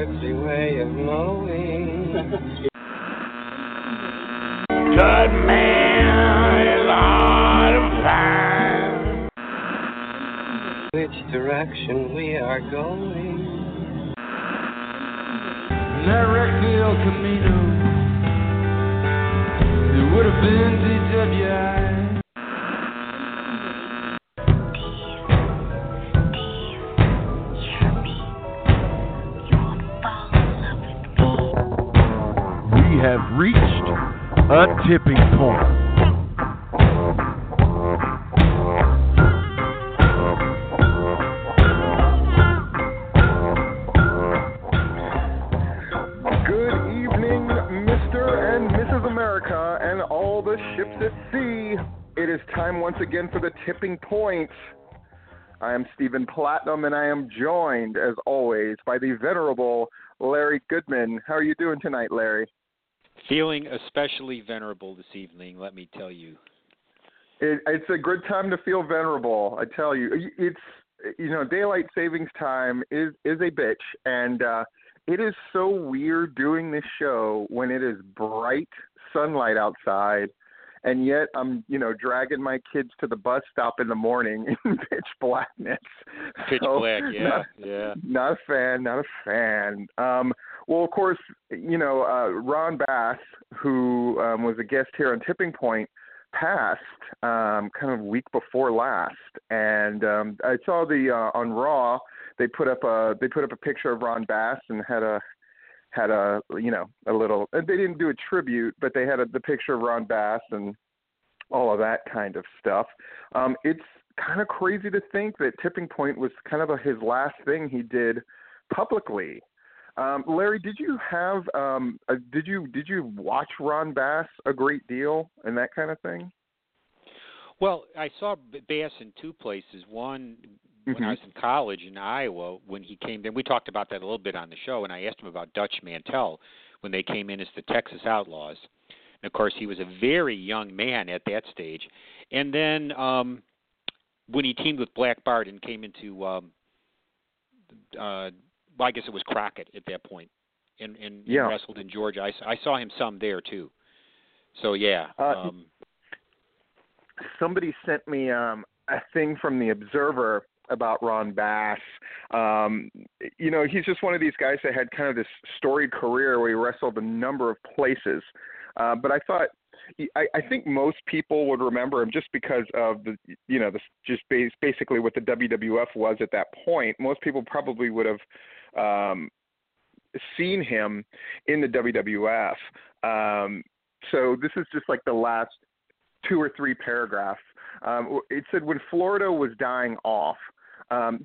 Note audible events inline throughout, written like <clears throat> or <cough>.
earthly way of knowing. Good man is hard to find. Which direction we are going. That wrecked the El Camino. It would have been DWI. Have reached a tipping point. Good evening, Mr. and Mrs. America, and all the ships at sea. It is time once again for the tipping point. I am Stephen Platinum, and I am joined, as always, by the venerable Larry Goodman. How are you doing tonight, Larry? Feeling especially venerable this evening, let me tell you. It, it's a good time to feel venerable. I tell you, it's you know daylight savings time is is a bitch, and uh, it is so weird doing this show when it is bright sunlight outside, and yet I'm you know dragging my kids to the bus stop in the morning <laughs> in pitch blackness. Pitch So, black, yeah, not- yeah. not a fan, not a fan. Um, well, of course, you know uh, Ron Bass, who um, was a guest here on Tipping Point, passed um, kind of week before last, and um, I saw the uh, on Raw they put up a they put up a picture of Ron Bass and had a had a you know a little they didn't do a tribute, but they had a, the picture of Ron Bass and all of that kind of stuff. Um, it's kind of crazy to think that Tipping Point was kind of a, his last thing he did publicly. Um, Larry, did you have um, uh, did you did you watch Ron Bass a great deal and that kind of thing? Well, I saw Bass in two places. One when I was in college in Iowa when he came in. We talked about that a little bit on the show, and I asked him about Dutch Mantell when they came in as the Texas Outlaws. And of course, he was a very young man at that stage. And then um, when he teamed with Black Bart and came into, um, uh, I guess it was Crockett at that point, and, and, Yeah. wrestled in Georgia. I, I saw him some there too. So yeah. Uh, um, somebody sent me um, a thing from the Observer about Ron Bass. Um, you know, he's just one of these guys that had kind of this storied career where he wrestled a number of places. Uh, but I thought, I, I think most people would remember him just because of the, you know, the, just bas- basically what the WWF was at that point. Most people probably would have um, seen him in the WWF. Um, so this is just like the last two or three paragraphs. Um, it said when Florida was dying off. Um,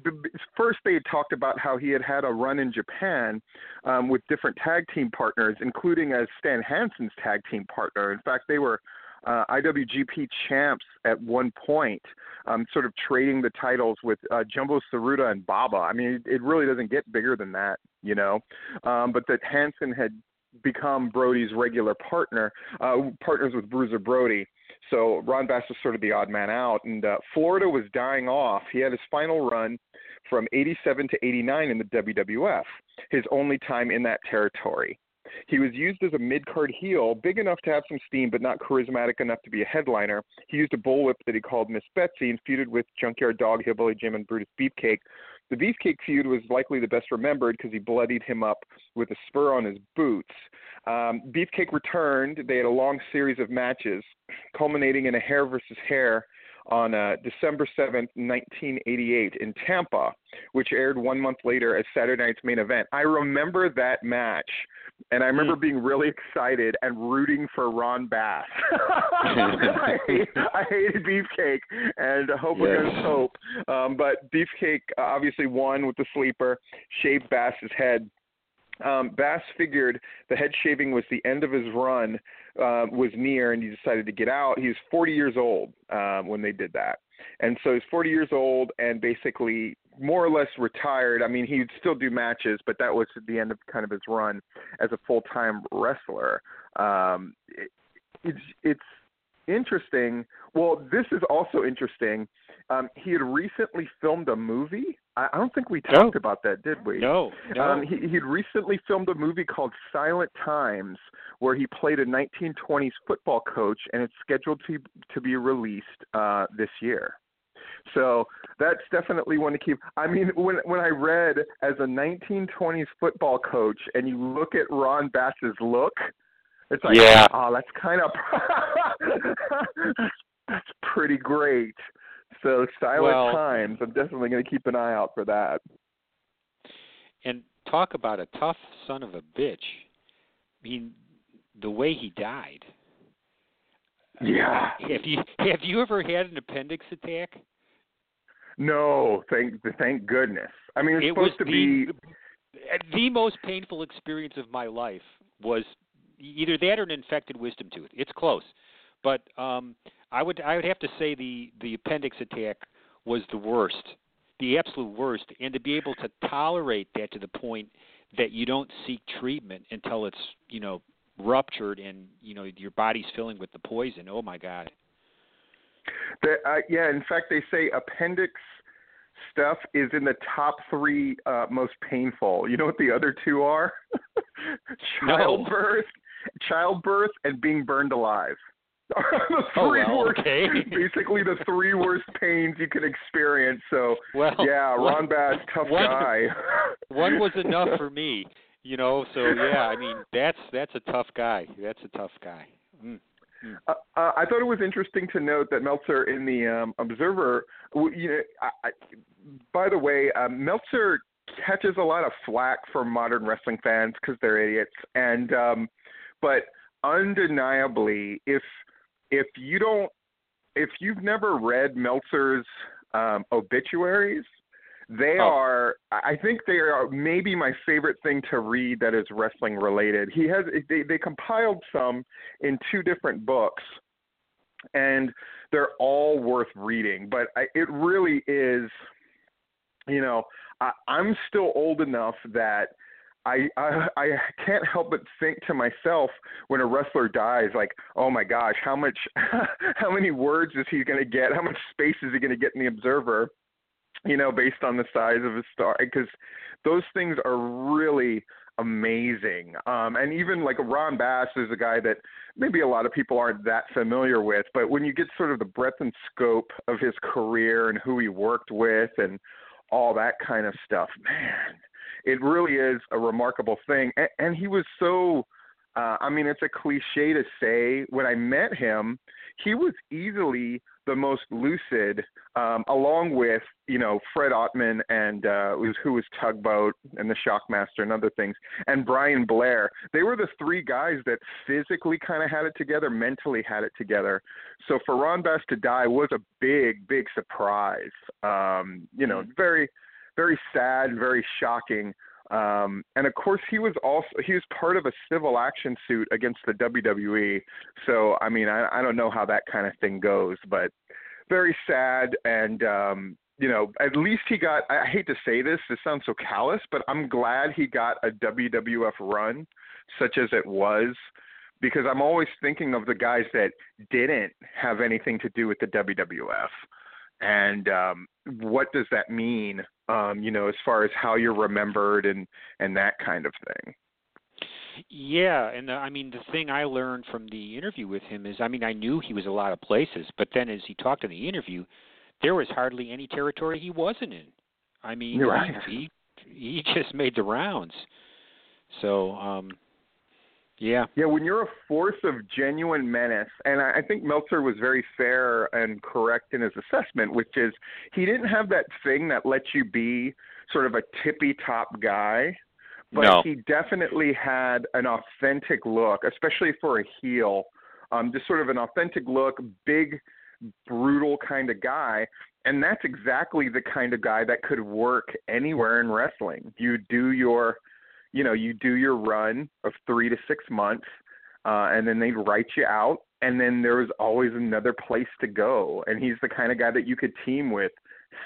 first, they had talked about how he had had a run in Japan um, with different tag team partners, including as Stan Hansen's tag team partner. In fact, they were uh, IWGP champs at one point, um, sort of trading the titles with uh, Jumbo Tsuruta and Baba. I mean, it, really doesn't get bigger than that, you know. Um, but that Hansen had become Brody's regular partner, uh, partners with Bruiser Brody. So Ron Bass was sort of the odd man out, and uh, Florida was dying off. He had his final run from 87 to 89 in the WWF, his only time in that territory. He was used as a mid card heel, big enough to have some steam, but not charismatic enough to be a headliner. He used a bullwhip that he called Miss Betsy and feuded with Junkyard Dog, Hillbilly Jim, and Brutus Beefcake. The Beefcake feud was likely the best remembered because he bloodied him up with a spur on his boots. Um, Beefcake returned. They had a long series of matches, culminating in a hair versus hair on uh, December 7th, 1988, in Tampa, which aired one month later as Saturday night's main event. I remember that match and I remember Hmm. being really excited and rooting for Ron Bass. I, <laughs> hate, <laughs> I hated Beefcake and Hope Yes. Against Hope, um, but Beefcake uh, obviously won with the sleeper, shaved Bass's head. Um, Bass figured the head shaving was the end of his run, uh, was near, and he decided to get out. He was 40 years old um, when they did that. And so he's 40 years old and basically more or less retired. I mean, he'd still do matches, but that was at the end of kind of his run as a full time wrestler. Um, it, it's it's interesting. Well, this is also interesting. Um, he had recently filmed a movie. I, I don't think we talked about that, did we? No, no. Um, he, he'd recently filmed a movie called Silent Times, where he played a 1920s football coach, and it's scheduled to to be released uh, this year. So that's definitely one to keep. I mean, when when I read as a 1920s football coach, and you look at Ron Bass's look, it's like, Yeah. oh, that's kind of <laughs> that's pretty great. So Silent Well- Times, I'm definitely going to keep an eye out for that. and talk about a tough son of a bitch. I mean, the way he died. Yeah. Have you have you ever had an appendix attack? No, thank thank goodness. I mean, it's it was supposed to the, be. the most painful experience of my life was either that or an infected wisdom tooth. It's close, but um, I would I would have to say the the appendix attack was the worst, the absolute worst, and to be able to tolerate that to the point that you don't seek treatment until it's you know ruptured and you know your body's filling with the poison. Oh my God. The, uh, yeah, in fact, they say appendix stuff is in the top three uh, most painful. You know what the other two are? <laughs> No. childbirth, childbirth, and being burned alive. <laughs> the Oh, three well, worst, okay. <laughs> basically the three worst pains you can experience. So Well, yeah, Ron Bass, tough one- guy. one was enough for me, you know. So yeah, I mean that's that's a tough guy. That's a tough guy. Mm. Uh, uh, I thought it was interesting to note that Meltzer in the um, Observer, you know, I, I, by the way, um, Meltzer catches a lot of flack from modern wrestling fans because they're idiots, and um, but undeniably, if if you don't, if you've never read Meltzer's um, obituaries, they Oh. are. I think they are maybe my favorite thing to read that is wrestling related. He has they they compiled some in two different books, and they're all worth reading. But I, it really is, you know, I, I'm still old enough that. I, I I can't help but think to myself when a wrestler dies, like, oh my gosh, how much, <laughs> how many words is he going to get? How much space is he going to get in the Observer? You know, based on the size of his star, because those things are really amazing. Um, and even like Ron Bass is a guy that maybe a lot of people aren't that familiar with, but when you get sort of the breadth and scope of his career and who he worked with and all that kind of stuff, man, it really is a remarkable thing. And, and he was so. Uh, I mean, it's a cliche to say. When I met him, he was easily the most lucid, um, along with you know Fred Ottman and uh, was, who was Tugboat and the Shockmaster and other things, and Brian Blair. They were the three guys that physically kind of had it together, mentally had it together. So for Ron Bass to die was a big, big surprise. Um, you know, very, very sad, very shocking. Um, and of course, he was also he was part of a civil action suit against the WWE. So I mean, I, I don't know how that kind of thing goes, but very sad. And um, you know, at least he got. I hate to say this, this sounds so callous, but I'm glad he got a WWF run, such as it was, because I'm always thinking of the guys that didn't have anything to do with the WWF and um, what does that mean um, you know as far as how you're remembered and and that kind of thing Yeah, and uh, I mean the thing I learned from the interview with him is I mean I knew he was a lot of places, but then as he talked in the interview, there was hardly any territory he wasn't in. I mean, right. he he just made the rounds. So, um yeah. yeah when you're a force of genuine menace and I, I think meltzer was very fair and correct in his assessment which is he didn't have that thing that lets you be sort of a tippy top guy but No. he definitely had an authentic look, especially for a heel. Um, just sort of an authentic look, big, brutal kind of guy. And that's exactly the kind of guy that could work anywhere in wrestling. You do your, you know, you do your run of three to six months, uh, and then they write you out, and then there's always another place to go. And he's the kind of guy that you could team with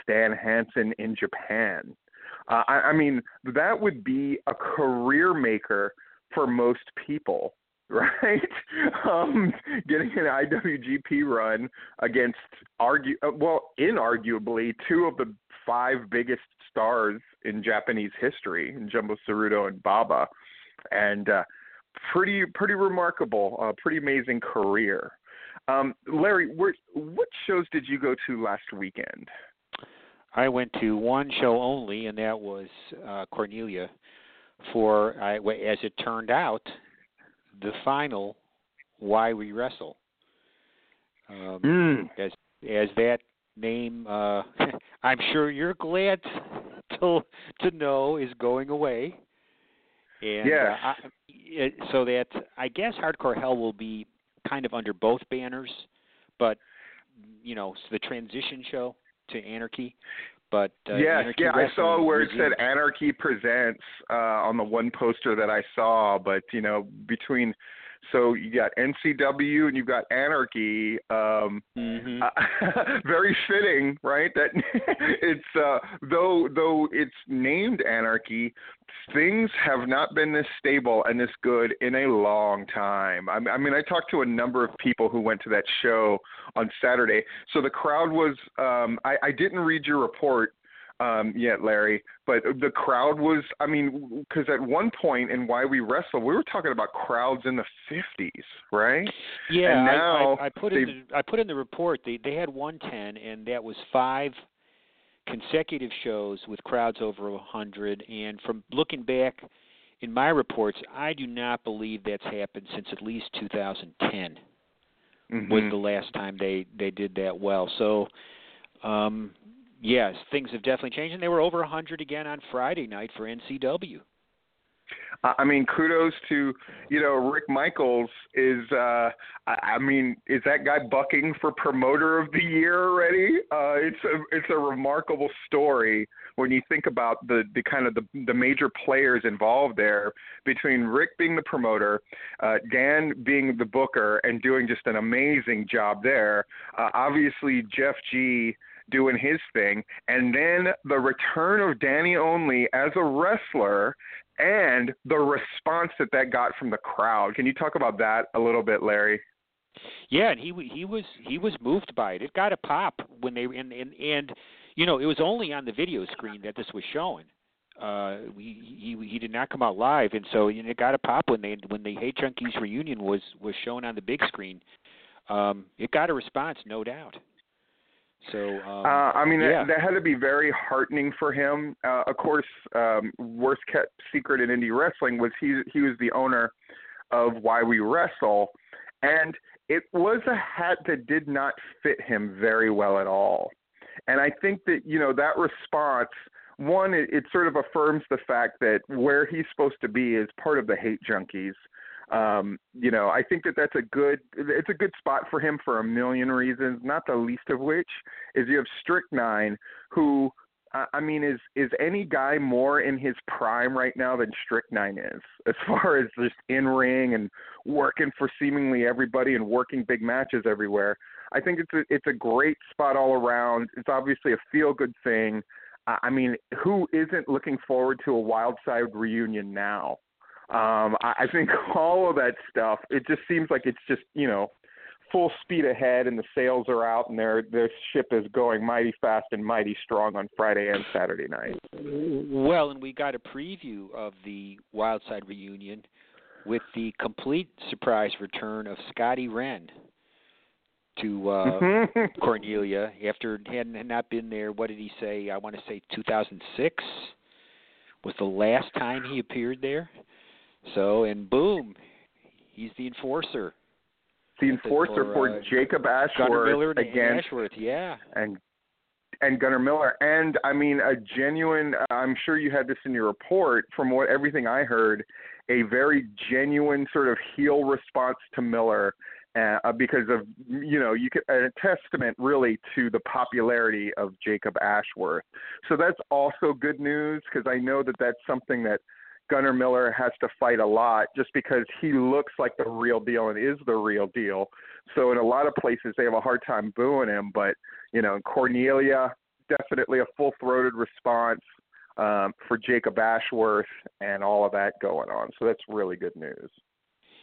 Stan Hansen in Japan. Uh, I, I mean, that would be a career maker for most people, <laughs> right? Um, getting an IWGP run against argue uh, well, inarguably two of the five biggest stars in Japanese history, Jumbo Tsuruta and Baba, and uh, pretty pretty remarkable, uh, pretty amazing career. Um, Larry, where, what shows did you go to last weekend? I went to one show only, and that was uh, Cornelia. For I, as it turned out, the final "Why We Wrestle." Um, Mm. As as that name, uh, <laughs> I'm sure you're glad to <laughs> to know is going away. And Yes. uh, I, it, so that I guess Hardcore Hell will be kind of under both banners, but you know, it's the transition show to Anarchy. But uh, yes, Anarchy yeah, I saw where it said Anarchy Presents uh, on the one poster that I saw. But you know, between so you got NCW and you've got Anarchy. Um, Mhm. uh, <laughs> very fitting, right? That <laughs> it's uh, though though it's named Anarchy, things have not been this stable and this good in a long time. I, I mean, I talked to a number of people who went to that show on Saturday. So the crowd was. Um, I, I didn't read your report um, yet, Larry, but the crowd was. I mean, because at one point in Why We Wrestle, we were talking about crowds in the 50s, right? Yeah, and I- now I, I put in the, I put in the report they they had 110, and that was five consecutive shows with crowds over 100. And from looking back in my reports, I do not believe that's happened since at least 2010 was Mhm. the last time they they did that well. So, um, yes, things have definitely changed, and they were over 100 again on Friday night for NCW. I mean, kudos to you know Rick Michaels is. uh I, I mean, is that guy bucking for promoter of the year already? Uh, it's a it's a remarkable story when you think about the the kind of the the major players involved there between Rick being the promoter, uh, Dan being the booker, and doing just an amazing job there. Uh, obviously, Jeff G doing his thing, and then the return of Danny Only as a wrestler and the response that that got from the crowd. Can you talk about that a little bit, Larry? Yeah, and he he was he was moved by it. It got a pop when they and and and you know it was only on the video screen that this was showing. Uh, he he he did not come out live, and so you know, it got a pop when they when the Hate Junkies reunion was was shown on the big screen. Um, it got a response, no doubt. So um, uh, I mean, yeah. that, that had to be very heartening for him. Uh, of course, um, worst kept secret in indie wrestling was he he was the owner of Why We Wrestle, and it was a hat that did not fit him very well at all. And I think that you know that response. One, it, it sort of affirms the fact that where he's supposed to be is part of the hate junkies. Um, you know, I think that that's a good it's a good spot for him for a million reasons, not the least of which is you have Strychnine, who I mean is is any guy more in his prime right now than Strychnine is, as <laughs> far as just in ring and working for seemingly everybody and working big matches everywhere. I think it's a it's a great spot all around. It's obviously a feel good thing. I mean, who isn't looking forward to a Wild Side reunion now? Um, I, I think <laughs> all of that stuff. It just seems like it's just you know full speed ahead, and the sales are out, and their their ship is going mighty fast and mighty strong on Friday and Saturday night. Well, and we got a preview of the Wildside reunion with the complete surprise return of Scotty Wren to uh Mm-hmm. <laughs> Cornelia after had had not been there. What did he say? I want to say 2006 was the last time he appeared there. So and boom, he's the enforcer. the enforcer for, for uh, Jacob Ashworth and against Ashworth, yeah. and and Gunnar Miller, and I mean a genuine. I'm sure you had this in your report. From what everything I heard, a very genuine sort of heel response to Miller. Uh, because of you know you could a testament really to the popularity of Jacob Ashworth. So that's also good news because I know that that's something that Gunnar Miller has to fight a lot just because he looks like the real deal and is the real deal. So in a lot of places they have a hard time booing him, but you know, Cornelia definitely a full-throated response um, for Jacob Ashworth and all of that going on. So that's really good news.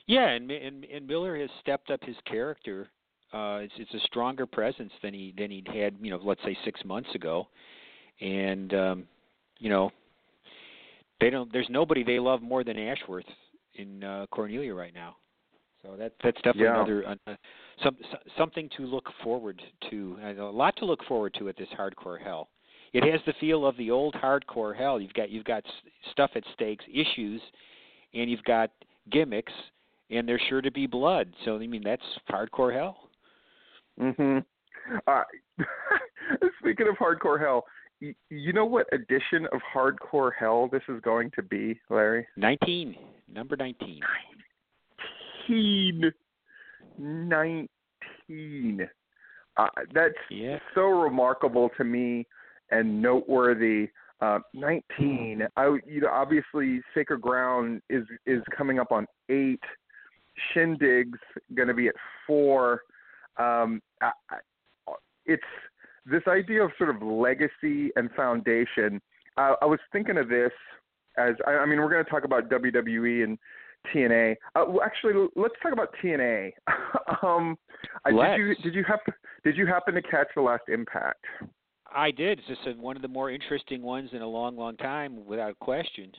Yeah, and and, and Miller has stepped up his character. Uh, it's it's a stronger presence than he than he'd had, you know, let's say six months ago, and um, you know, they don't. There's nobody they love more than Ashworth in uh, Cornelia right now. So that that's definitely yeah. another uh, some something to look forward to. A lot to look forward to at this hardcore hell. It has the feel of the old hardcore hell. You've got you've got stuff at stakes, issues, and you've got gimmicks, and there's sure to be blood. So I mean that's hardcore hell. Mhm. Uh, <laughs> speaking of hardcore hell, you know what edition of Hardcore Hell this is going to be, Larry? 19. Number 19. 19. 19. Uh, that's yeah. so remarkable to me and noteworthy. Uh, 19. I, you know, obviously, Sacred Ground is is coming up on eight. Shindig's going to be at four. Um, I, I, it's this idea of sort of legacy and foundation. Uh, I was thinking of this as I, I mean, we're going to talk about WWE and TNA. Uh, well, actually, let's talk about TNA. <laughs> um, did you did you happen did you happen to catch the last Impact? I did. It's just a, one of the more interesting ones in a long, long time, without question.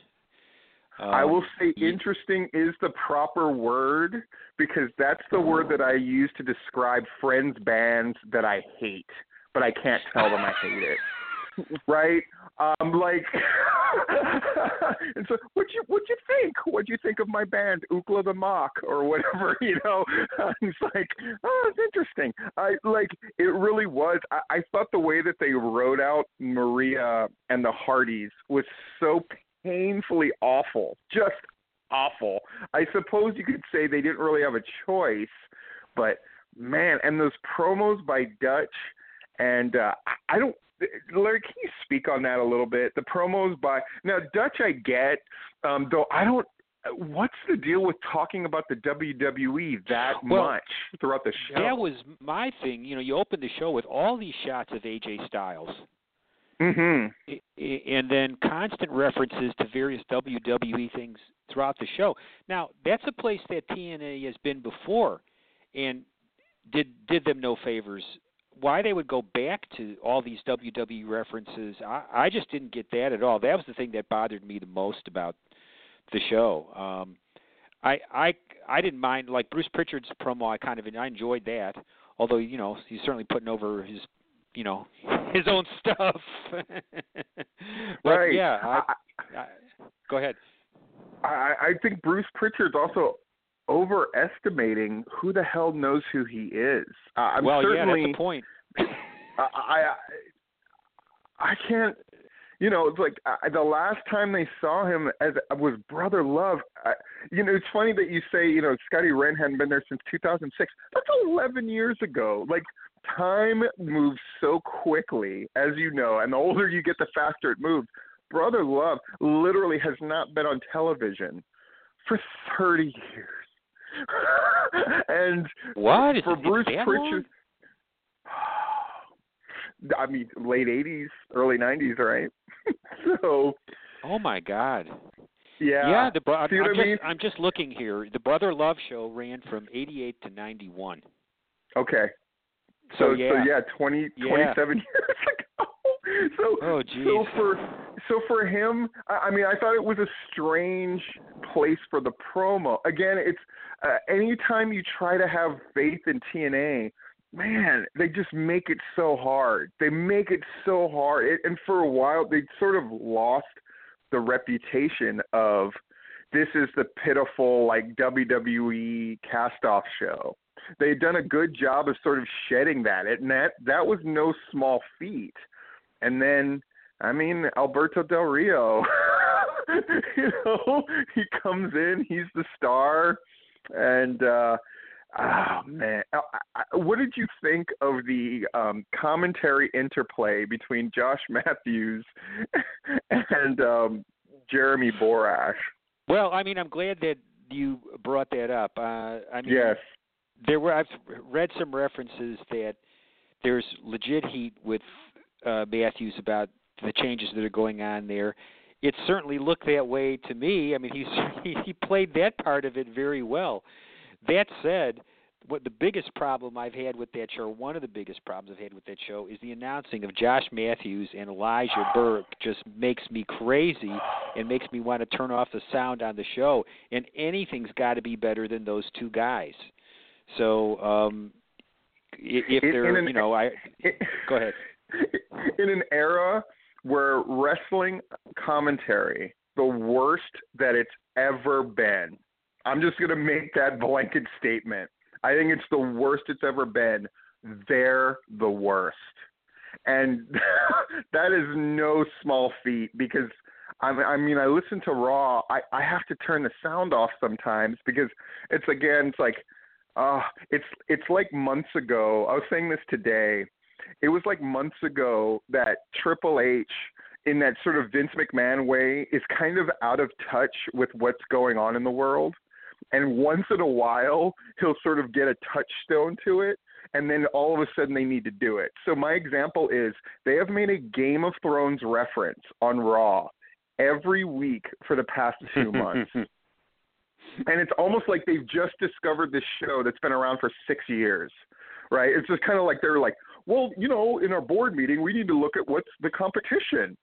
Um, I will say interesting is the proper word because that's the word that I use to describe friends bands that I hate but I can't tell them I hate it. right? Um, like, <laughs> and so what'd you what'd you think? What'd you think of my band, Ookla the Mok, or whatever? <laughs> You know, <laughs> it's like, oh, it's interesting. I like it. Really was. I, I thought the way that they wrote out Maria and the Hardys was so painfully awful, just awful. I suppose you could say they didn't really have a choice, but man, and those promos by Dutch and uh, I don't. Larry, can you speak on that a little bit? The promos by now Dutch, I get, um, though I don't. What's the deal with talking about the WWE that well, much throughout the show? That was my thing. You know, you opened the show with all these shots of AJ Styles. Mm-hmm. And then constant references to various WWE things throughout the show. Now, that's a place that TNA has been before, and did did them no favors why they would go back to all these WWE references, I, I just didn't get that at all. That was the thing that bothered me the most about the show. Um, I I I didn't mind like Bruce Pritchard's promo. I kind of I enjoyed that, although you know he's certainly putting over his you know <laughs> his own stuff. <laughs> but, right. Yeah. I, I, go ahead. I, I think Bruce Pritchard's also overestimating who the hell knows who he is. Uh, I'm well, certainly, yeah, that's the point. I, I I can't. You know, it's like I, the last time they saw him as was Brother Love. I, you know, it's funny that you say you know Scotty Wren hadn't been there since 2006. That's 11 years ago. Like time moves so quickly, as you know, and the older you get, the faster it moves. Brother Love literally has not been on television for 30 years. <laughs> and what for is Bruce it Pritchard. <sighs> I mean, late '80s, early '90s, right? <laughs> so. Oh my God. Yeah. Yeah. The I'm, I'm just mean? I'm just looking here. The Brother Love show ran from '88 to '91. Okay. So, So yeah. so yeah, 20, Yeah. 27 <laughs> years ago. So Oh, so for so for him, I, I mean, I thought it was a strange place for the promo. Again, it's uh, anytime you try to have faith in TNA, man, they just make it so hard. They make it so hard, it, and for a while they sort of lost the reputation of this is the pitiful like WWE cast-off show. They had done a good job of sort of shedding that, and that that was no small feat and then I mean Alberto Del Rio. <laughs> you know, he comes in, he's the star, and uh Oh man, what did you think of the um, commentary interplay between Josh <laughs> Matthews and um, Jeremy Borash? Well, I mean, I'm glad that you brought that up. Uh, I mean, yes, there were. I've read some references that there's legit heat with uh, Matthews about the changes that are going on there. It certainly looked that way to me. I mean, he's <laughs> he, he played that part of it very well. That said, what the biggest problem I've had with that show, one of the biggest problems I've had with that show, is the announcing of Josh Matthews and Elijah Burke just makes me crazy and makes me want to turn off the sound on the show. And anything's got to be better than those two guys. So um if they're, an, you know, I it, <laughs> go ahead. In an era where wrestling commentary, the worst that it's ever been. I'm just going to make that blanket statement. I think it's the worst it's ever been. They're the worst. And <laughs> that is no small feat because I mean, I listen to Raw. I I have to turn the sound off sometimes because it's again, it's like, uh, it's it's like months ago. I was saying this today. It was like months ago that Triple H, in that sort of Vince McMahon way, is kind of out of touch with what's going on in the world and once in a while he'll sort of get a touchstone to it and then all of a sudden they need to do it. So my example is they have made a Game of Thrones reference on Raw every week for the past <laughs> 2 months. and it's almost like they've just discovered this show that's been around for 6 years. Right? It's just kind of like they're like, "Well, you know, in our board meeting, we need to look at what's the competition."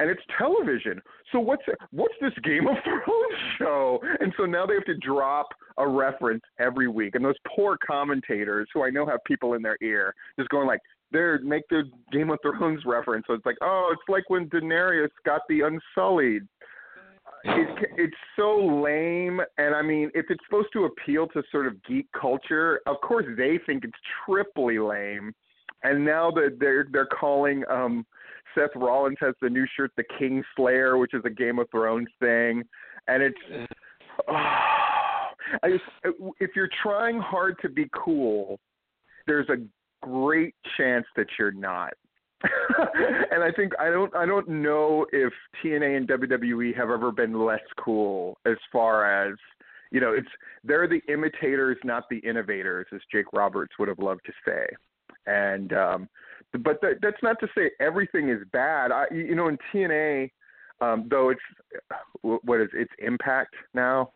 and it's television. So what's what's this Game of <laughs> Thrones show? And so now they have to drop a reference every week, and those poor commentators who I know have people in their ear just going like, they make the Game of Thrones reference. So it's like, oh, it's like when Daenerys got the Unsullied. It, it's so lame, and I mean, if it's supposed to appeal to sort of geek culture, of course they think it's triply lame. And now that they're they're calling um Seth Rollins has the new shirt, the King Slayer, which is a Game of Thrones thing, and it's. Oh, <sighs> I just, if you're trying hard to be cool, there's a great chance that you're not. <laughs> and I think I don't I don't know if TNA and WWE have ever been less cool as far as you know it's they're the imitators not the innovators as Jake Roberts would have loved to say. And um but that, that's not to say everything is bad. I, you know, in TNA, um, though it's what is it's Impact now,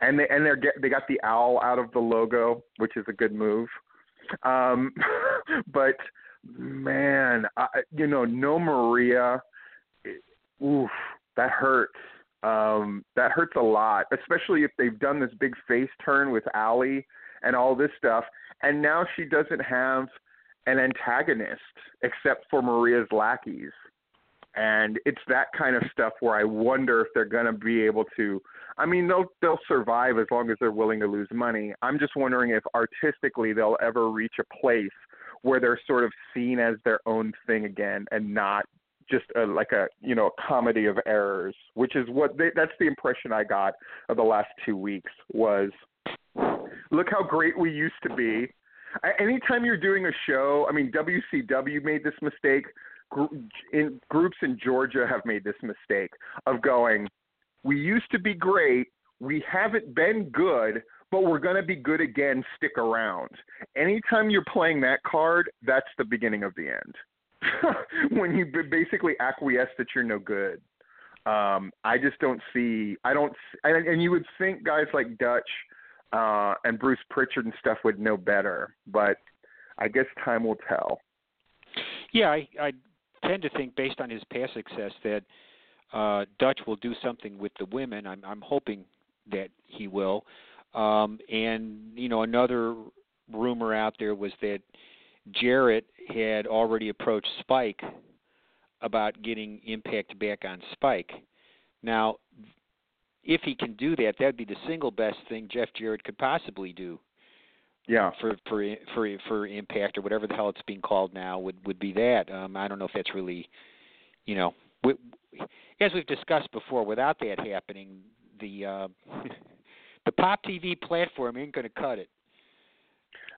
and they and they're get, they got the owl out of the logo, which is a good move. Um, <laughs> but man, I, you know, no Maria, it, oof, that hurts. Um, that hurts a lot, especially if they've done this big face turn with Allie and all this stuff, and now she doesn't have an antagonist except for Maria's lackeys. And it's that kind of stuff where I wonder if they're going to be able to. I mean, they'll they'll survive as long as they're willing to lose money. I'm just wondering if artistically they'll ever reach a place where they're sort of seen as their own thing again and not just a, like a you know a comedy of errors, which is what they, that's the impression I got of the last two weeks was. Look how great we used to be anytime you're doing a show, I mean, WCW made this mistake. In groups in Georgia have made this mistake of going. We used to be great. We haven't been good, but we're going to be good again. Stick around. Anytime you're playing that card, that's the beginning of the end. <laughs> when you basically acquiesce that you're no good. Um, I just don't see. I don't. And you would think guys like Dutch uh, and Bruce Pritchard and stuff would know better, but I guess time will tell. Yeah, I, I tend to think, based on his past success, that uh, Dutch will do something with the women. I'm, I'm hoping that he will. Um, and you know, another rumor out there was that Jarrett had already approached Spike about getting Impact back on Spike. Now, if he can do that, that'd be the single best thing Jeff Jarrett could possibly do. Yeah. For for for for Impact or whatever the hell it's being called now would would be that. Um, I don't know if that's really, you know, we, as we've discussed before, without that happening, the uh, <laughs> the Pop TV platform ain't going to cut it.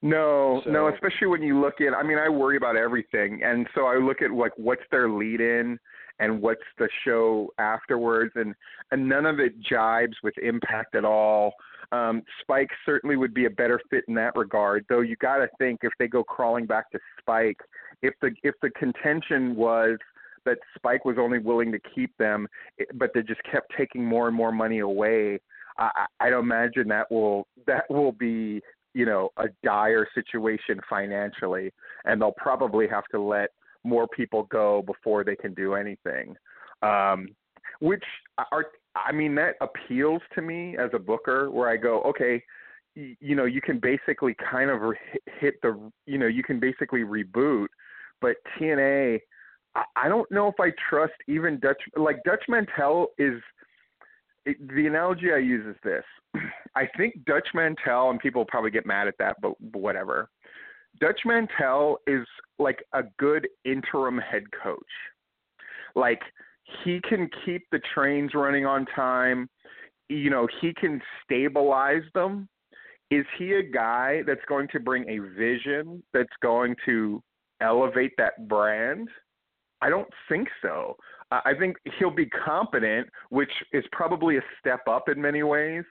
No, So- no, especially when you look at I mean, I worry about everything. And so I look at like what's their lead in and what's the show afterwards and and none of it jibes with impact at all. Um Spike certainly would be a better fit in that regard, though you got to think if they go crawling back to Spike, if the if the contention was that Spike was only willing to keep them, but they just kept taking more and more money away. I, I I don't imagine that will that will be you know a dire situation financially, and they'll probably have to let more people go before they can do anything. Um, which are I mean that appeals to me as a booker, where I go okay. y- You know, you can basically kind of re- hit the, you know, you can basically reboot, but TNA, I- I don't know if I trust even Dutch. Like Dutch Mantell is it, the analogy I use is this. <clears throat> I think Dutch Mantell, and people probably get mad at that, but, but whatever. Dutch Mantell is like a good interim head coach. Like he can keep the trains running on time. You know, he can stabilize them. Is he a guy that's going to bring a vision that's going to elevate that brand? I don't think so. I I think he'll be competent, which is probably a step up in many ways.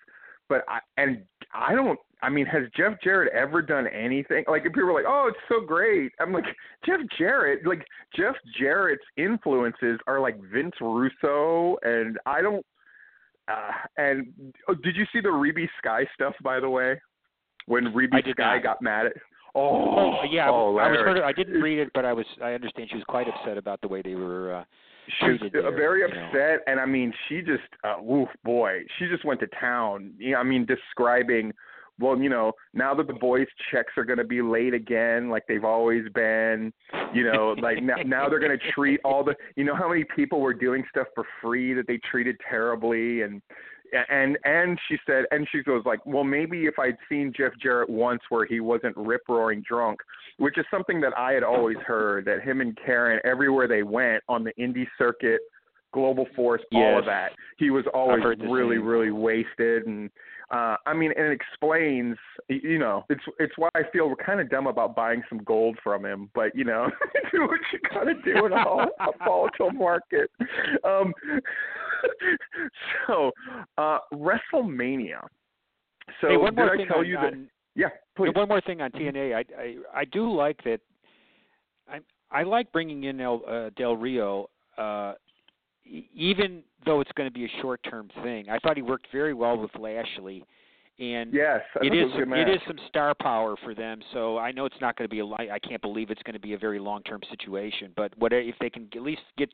But I and I don't. I mean, has Jeff Jarrett ever done anything? Like, if people are like, "Oh, it's so great," I'm like, Jeff Jarrett. Like, Jeff Jarrett's influences are like Vince Russo, and I don't. Uh, and oh, did you see the Reby Sky stuff, by the way? When Reby Sky not. got mad at. Oh, Oh, yeah, oh, I was heard, I didn't read it, but I was I understand she was quite upset about the way they were uh, She's there, very you know. upset, and I mean, she just, uh, oof, boy, she just went to town. You know, I mean, describing, well, you know, now that the boys' checks are going to be late again, like they've always been. You know, like now, now they're going to treat all the, you know, how many people were doing stuff for free that they treated terribly, and and and she said, and she goes like, well, maybe if I'd seen Jeff Jarrett once where he wasn't rip roaring drunk, which is something that I had always heard that him and Karen everywhere they went on the indie circuit, Global Force, all of that, he was always really same. really wasted and. Uh, I mean, and it explains, you know, it's it's why I feel we're kind of dumb about buying some gold from him, but you know, <laughs> do what you gotta do in a, a volatile market. Um, <laughs> so, uh, WrestleMania. So hey, one did more I thing tell on, you that? on- Yeah, please. One more thing on TNA. I I, I do like that. I I like bringing in El, uh, Del Rio, uh, even though it's going to be a short-term thing. I thought he worked very well with Lashley, and Yes, it is it, thought is was a good some, it is some star power for them. So I know it's not going to be a li- I can't believe it's going to be a very long-term situation. But what if they can at least get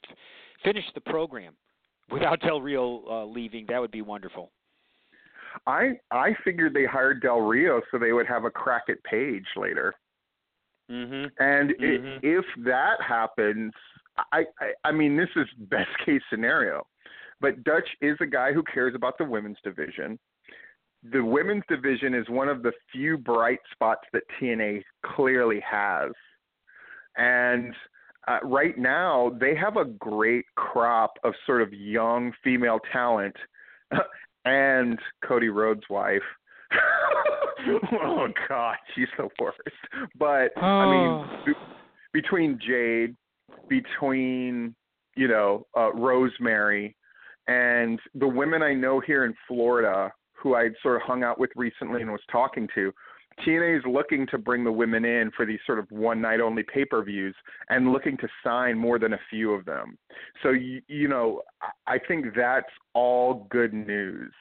finish the program without <laughs> Del Rio uh, leaving? That would be wonderful. I I figured they hired Del Rio so they would have a crack at Paige later. Mm-hmm. And i Mhm. if that happens, I, I I mean this is <laughs> best case scenario, but Dutch is a guy who cares about the women's division. The women's division is one of the few bright spots that TNA clearly has, and uh, right now they have a great crop of sort of young female talent, <laughs> and Cody Rhodes' wife. <laughs> oh God, she's the worst. But I mean, be- between Jade, between you know uh, Rosemary, and the women I know here in Florida who I'd sort of hung out with recently and was talking to, TNA is looking to bring the women in for these sort of one night only pay per views and looking to sign more than a few of them. So you, you know, I think that's all good news.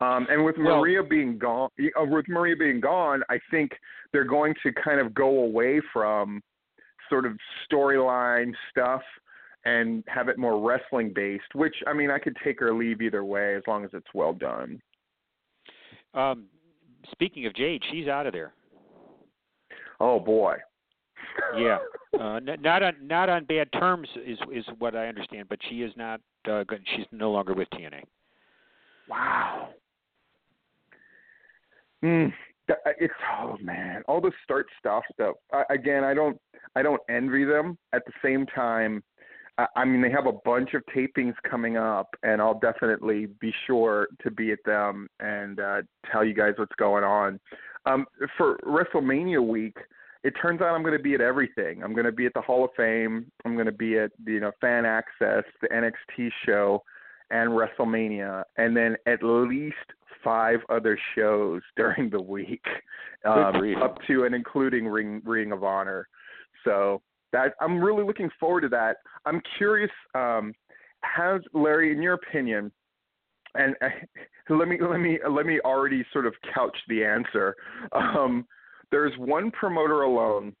Um, and with Well- Maria being gone, uh, with Maria being gone, I think they're going to kind of go away from sort of storyline stuff and have it more wrestling based. Which I mean, I could take or leave either way as long as it's well done. Um, speaking of Jade, she's out of there. Oh boy. Yeah, <laughs> uh, n- not on not on bad terms is is what I understand, but she is not. Uh, good. She's no longer with TNA. Wow. Mm, it's oh man, all the start stuff stuff. I, again, I don't I don't envy them. At the same time, I, I mean they have a bunch of tapings coming up, and I'll definitely be sure to be at them and uh, tell you guys what's going on. Um, for WrestleMania week, it turns out I'm going to be at everything. I'm going to be at the Hall of Fame. I'm going to be at you know Fan Access, the NXT show, and WrestleMania, and then at least five other shows <laughs> during the week, um, up to and including Ring Ring of Honor. So that I'm really looking forward to that. I'm curious, um, has Larry, in your opinion, and uh, <laughs> let me let me let me already sort of couch the answer. Um, there's one promoter alone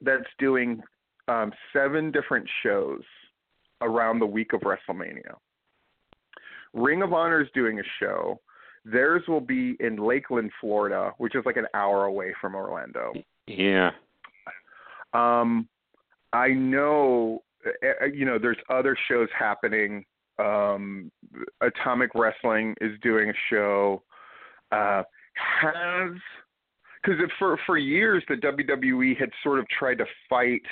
that's doing um, seven different shows around the week of WrestleMania. Ring of Honor is doing a show. Theirs will be in Lakeland, Florida, which is like an hour away from Orlando. Yeah. Um, I know, eh, eh, you know, there's other shows happening. Um, Atomic Wrestling is doing a show. Uh, has because for for years the WWE had sort of tried to fight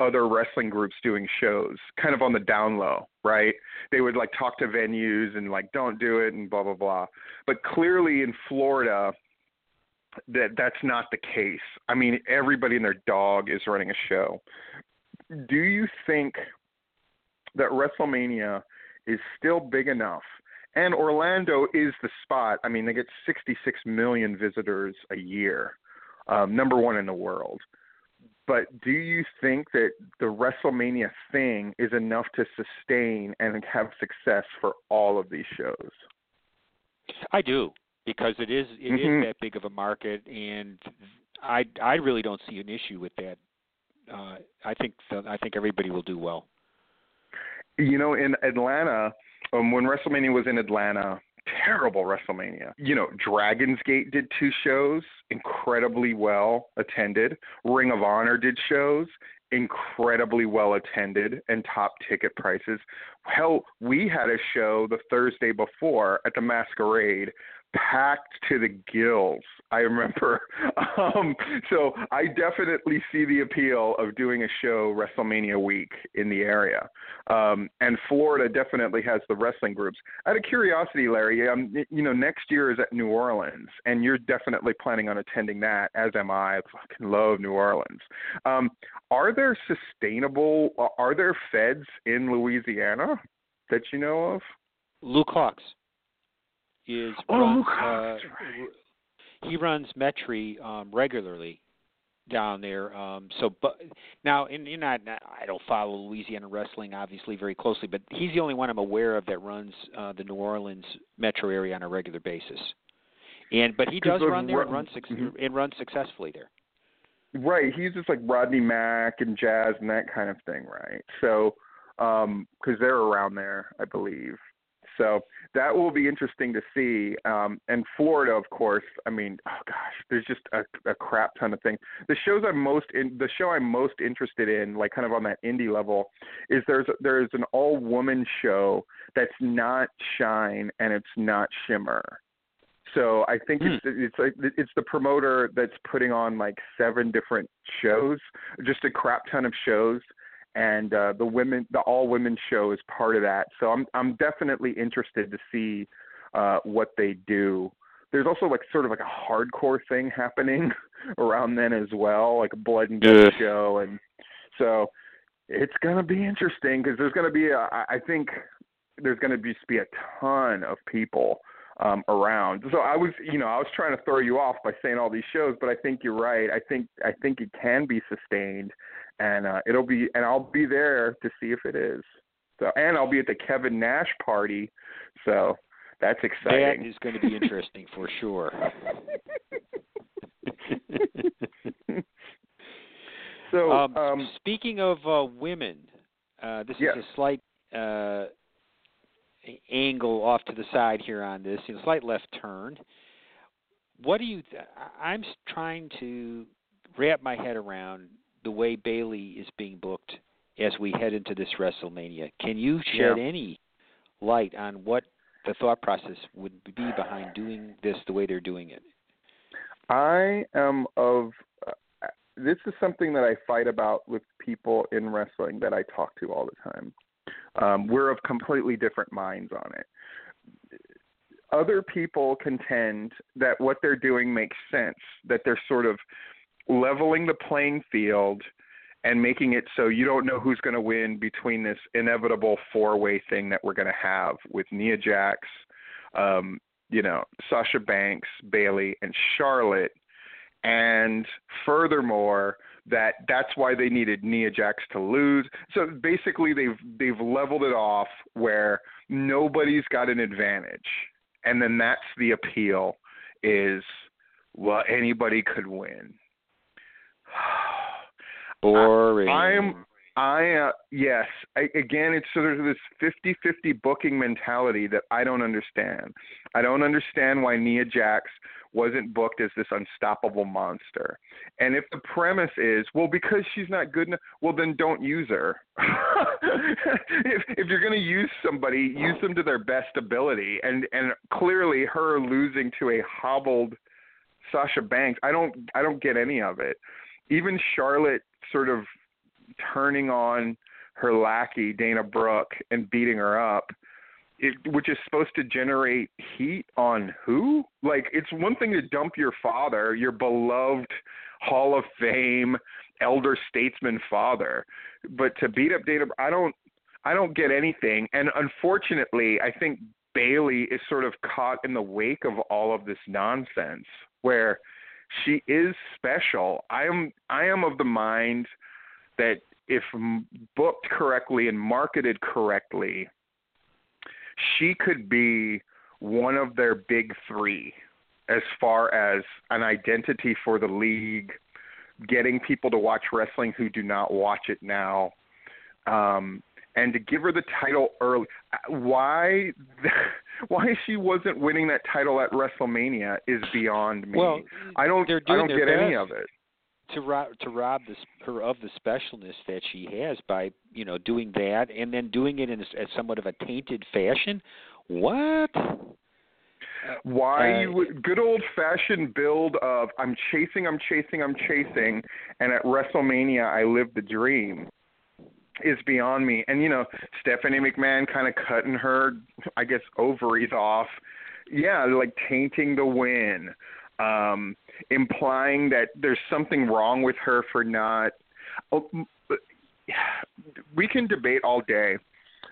other wrestling groups doing shows, kind of on the down low, right? They would like talk to venues and like don't do it and blah blah blah. But clearly in Florida, that that's not the case. I mean, everybody and their dog is running a show. Do you think that WrestleMania is still big enough? And Orlando is the spot. I mean, they get 66 million visitors a year, um, number one in the world. But do you think that the WrestleMania thing is enough to sustain and have success for all of these shows? I do because it is it mm-hmm. is that big of a market, and I I really don't see an issue with that. Uh, I think I think everybody will do well. You know, in Atlanta, um, when WrestleMania was in Atlanta, terrible WrestleMania. You know, Dragon's Gate did two shows, incredibly well attended. Ring of Honor did shows, incredibly well attended and top ticket prices. Hell, we had a show the Thursday before at the Masquerade packed to the gills. I remember. <laughs> Um, so I definitely see the appeal of doing a show WrestleMania week in the area. Um, and Florida definitely has the wrestling groups. Out of curiosity, Larry, um, you know, next year is at New Orleans, and you're definitely planning on attending that, as am I. I fucking love New Orleans. Um, are there sustainable, are there feds in Louisiana that you know of? Luke Hawx is oh, runs, uh, he runs Metairie um, regularly down there. Um, so, but now, and you're not, I don't follow Louisiana wrestling obviously very closely, but he's the only one I'm aware of that runs uh, the New Orleans metro area on a regular basis. And but he does run there and runs mm-hmm. and runs successfully there. Right, he uses like Rodney Mack and Jazz and that kind of thing, right? So, because um, they're around there, I believe. So that will be interesting to see. Um, and Florida, of course. I mean, oh gosh, there's just a, a crap ton of things. The shows I'm most in, the show I'm most interested in, like kind of on that indie level, is there's there's an all woman show that's not Shine and it's not Shimmer. So I think it's Hmm. it's like it's the promoter that's putting on like seven different shows, just a crap ton of shows and uh, the women, the all women show is part of that. So I'm I'm definitely interested to see uh, what they do. There's also like sort of like a hardcore thing happening <laughs> around then as well, like a blood and guts show, and so it's gonna be interesting because there's gonna be a, I think there's gonna be, be a ton of people um, around. So I was, you know, I was trying to throw you off by saying all these shows, but I think you're right. I think I think it can be sustained, and uh, it'll be, and I'll be there to see if it is. So, and I'll be at the Kevin Nash party, so that's exciting. That is going to be interesting for sure. <laughs> so, um, um, speaking of uh, women, uh, this yes. is a slight uh, angle off to the side here on this, a slight left turn. What do you? Th- I'm trying to wrap my head around the way Bayley is being booked as we head into this WrestleMania. Can you shed Yeah. any light on what the thought process would be behind doing this the way they're doing it? I am of. Uh, this is something that I fight about with people in wrestling that I talk to all the time. Um, we're of completely different minds on it. Other people contend that what they're doing makes sense, that they're sort of leveling the playing field and making it so you don't know who's going to win between this inevitable four-way thing that we're going to have with Nia Jax, um, you know, Sasha Banks, Bayley, and Charlotte. And furthermore, that that's why they needed Nia Jax to lose. So basically, they've they've leveled it off where nobody's got an advantage, and then that's the appeal is well anybody could win. <sighs> Boring. I, I'm I uh, yes. I, again, it's sort of this 50-50 booking mentality that I don't understand. I don't understand why Nia Jax wasn't booked as this unstoppable monster. And if the premise is, well, because she's not good enough, well, then don't use her. <laughs> if, if you're going to use somebody, use them to their best ability. And and clearly, her losing to a hobbled Sasha Banks, I don't I don't get any of it. Even Charlotte sort of turning on her lackey Dana Brooke and beating her up, it, which is supposed to generate heat on who? Like it's one thing to dump your father, your beloved Hall of Fame elder statesman father, but to beat up Dana, I don't, I don't get anything. And unfortunately, I think Bayley is sort of caught in the wake of all of this nonsense, where she is special. I am, I am of the mind that if booked correctly and marketed correctly, she could be one of their big three as far as an identity for the league, getting people to watch wrestling who do not watch it now, um, and to give her the title early. Why, <laughs> why she wasn't winning that title at WrestleMania is beyond me. Well, I don't, I don't get any of it to rob to rob this her of the specialness that she has by you know doing that and then doing it in a, somewhat of a tainted fashion. What? Why uh, you would good old fashioned build of I'm chasing, I'm chasing, I'm chasing, and at WrestleMania I live the dream is beyond me. And you know Stephanie McMahon kind of cutting her, I guess, ovaries off. Yeah, like tainting the win um, implying that there's something wrong with her for not. Oh, <sighs> we can debate all day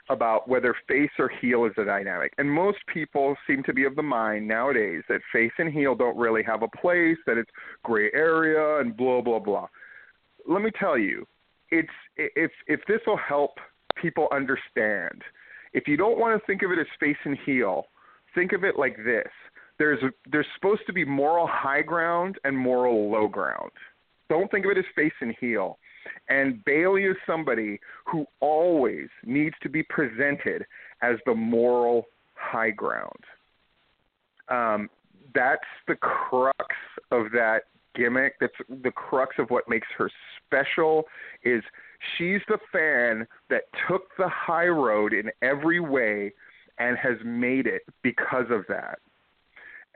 about whether face or heel is a dynamic. And most people seem to be of the mind nowadays that face and heel don't really have a place, that it's gray area and blah blah blah. Let me tell you, it's if if this will help people understand. If you don't want to think of it as face and heel, think of it like this there's there's supposed to be moral high ground and moral low ground. Don't think of it as face and heel. And Bayley is somebody who always needs to be presented as the moral high ground. Um, that's the crux of that gimmick. That's the crux of what makes her special. Is she's the fan that took the high road in every way and has made it because of that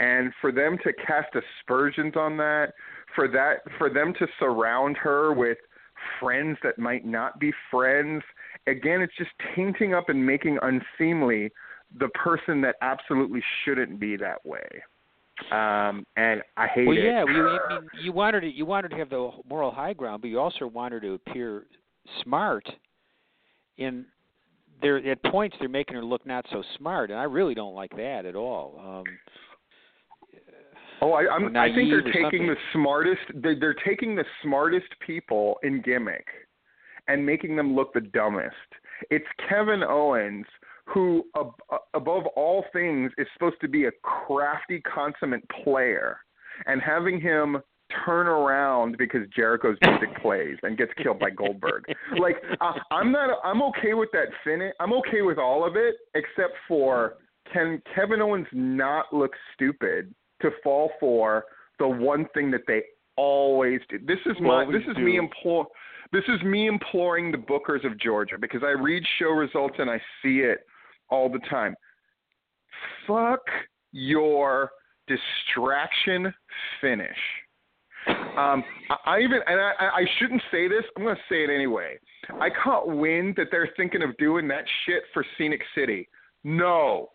and for them to cast aspersions on that, for that for them to surround her with friends that might not be friends, again, it's just tainting up and making unseemly the person that absolutely shouldn't be that way. Um, and I hate it. well, it. yeah, you, you, you wanted to you wanted to have the moral high ground, but you also wanted to appear smart. In there, at points, they're making her look not so smart, and I really don't like that at all. Um, Oh, I, I'm, I think they're taking something. the smartest. They're, they're taking the smartest people in gimmick, and making them look the dumbest. It's Kevin Owens who, ab- above all things, is supposed to be a crafty, consummate player, and having him turn around because Jericho's music plays and gets killed by Goldberg. <laughs> like uh, I'm not. I'm okay with that finish. I'm okay with all of it except for can Kevin Owens not look stupid to fall for the one thing that they always do. This is my Always this is do. me implore this is me imploring the bookers of Georgia because I read show results and I see it all the time. Fuck your distraction finish. Um, I, I even and I, I shouldn't say this. I'm to say it anyway. I caught wind that they're thinking of doing that shit for Scenic City. No,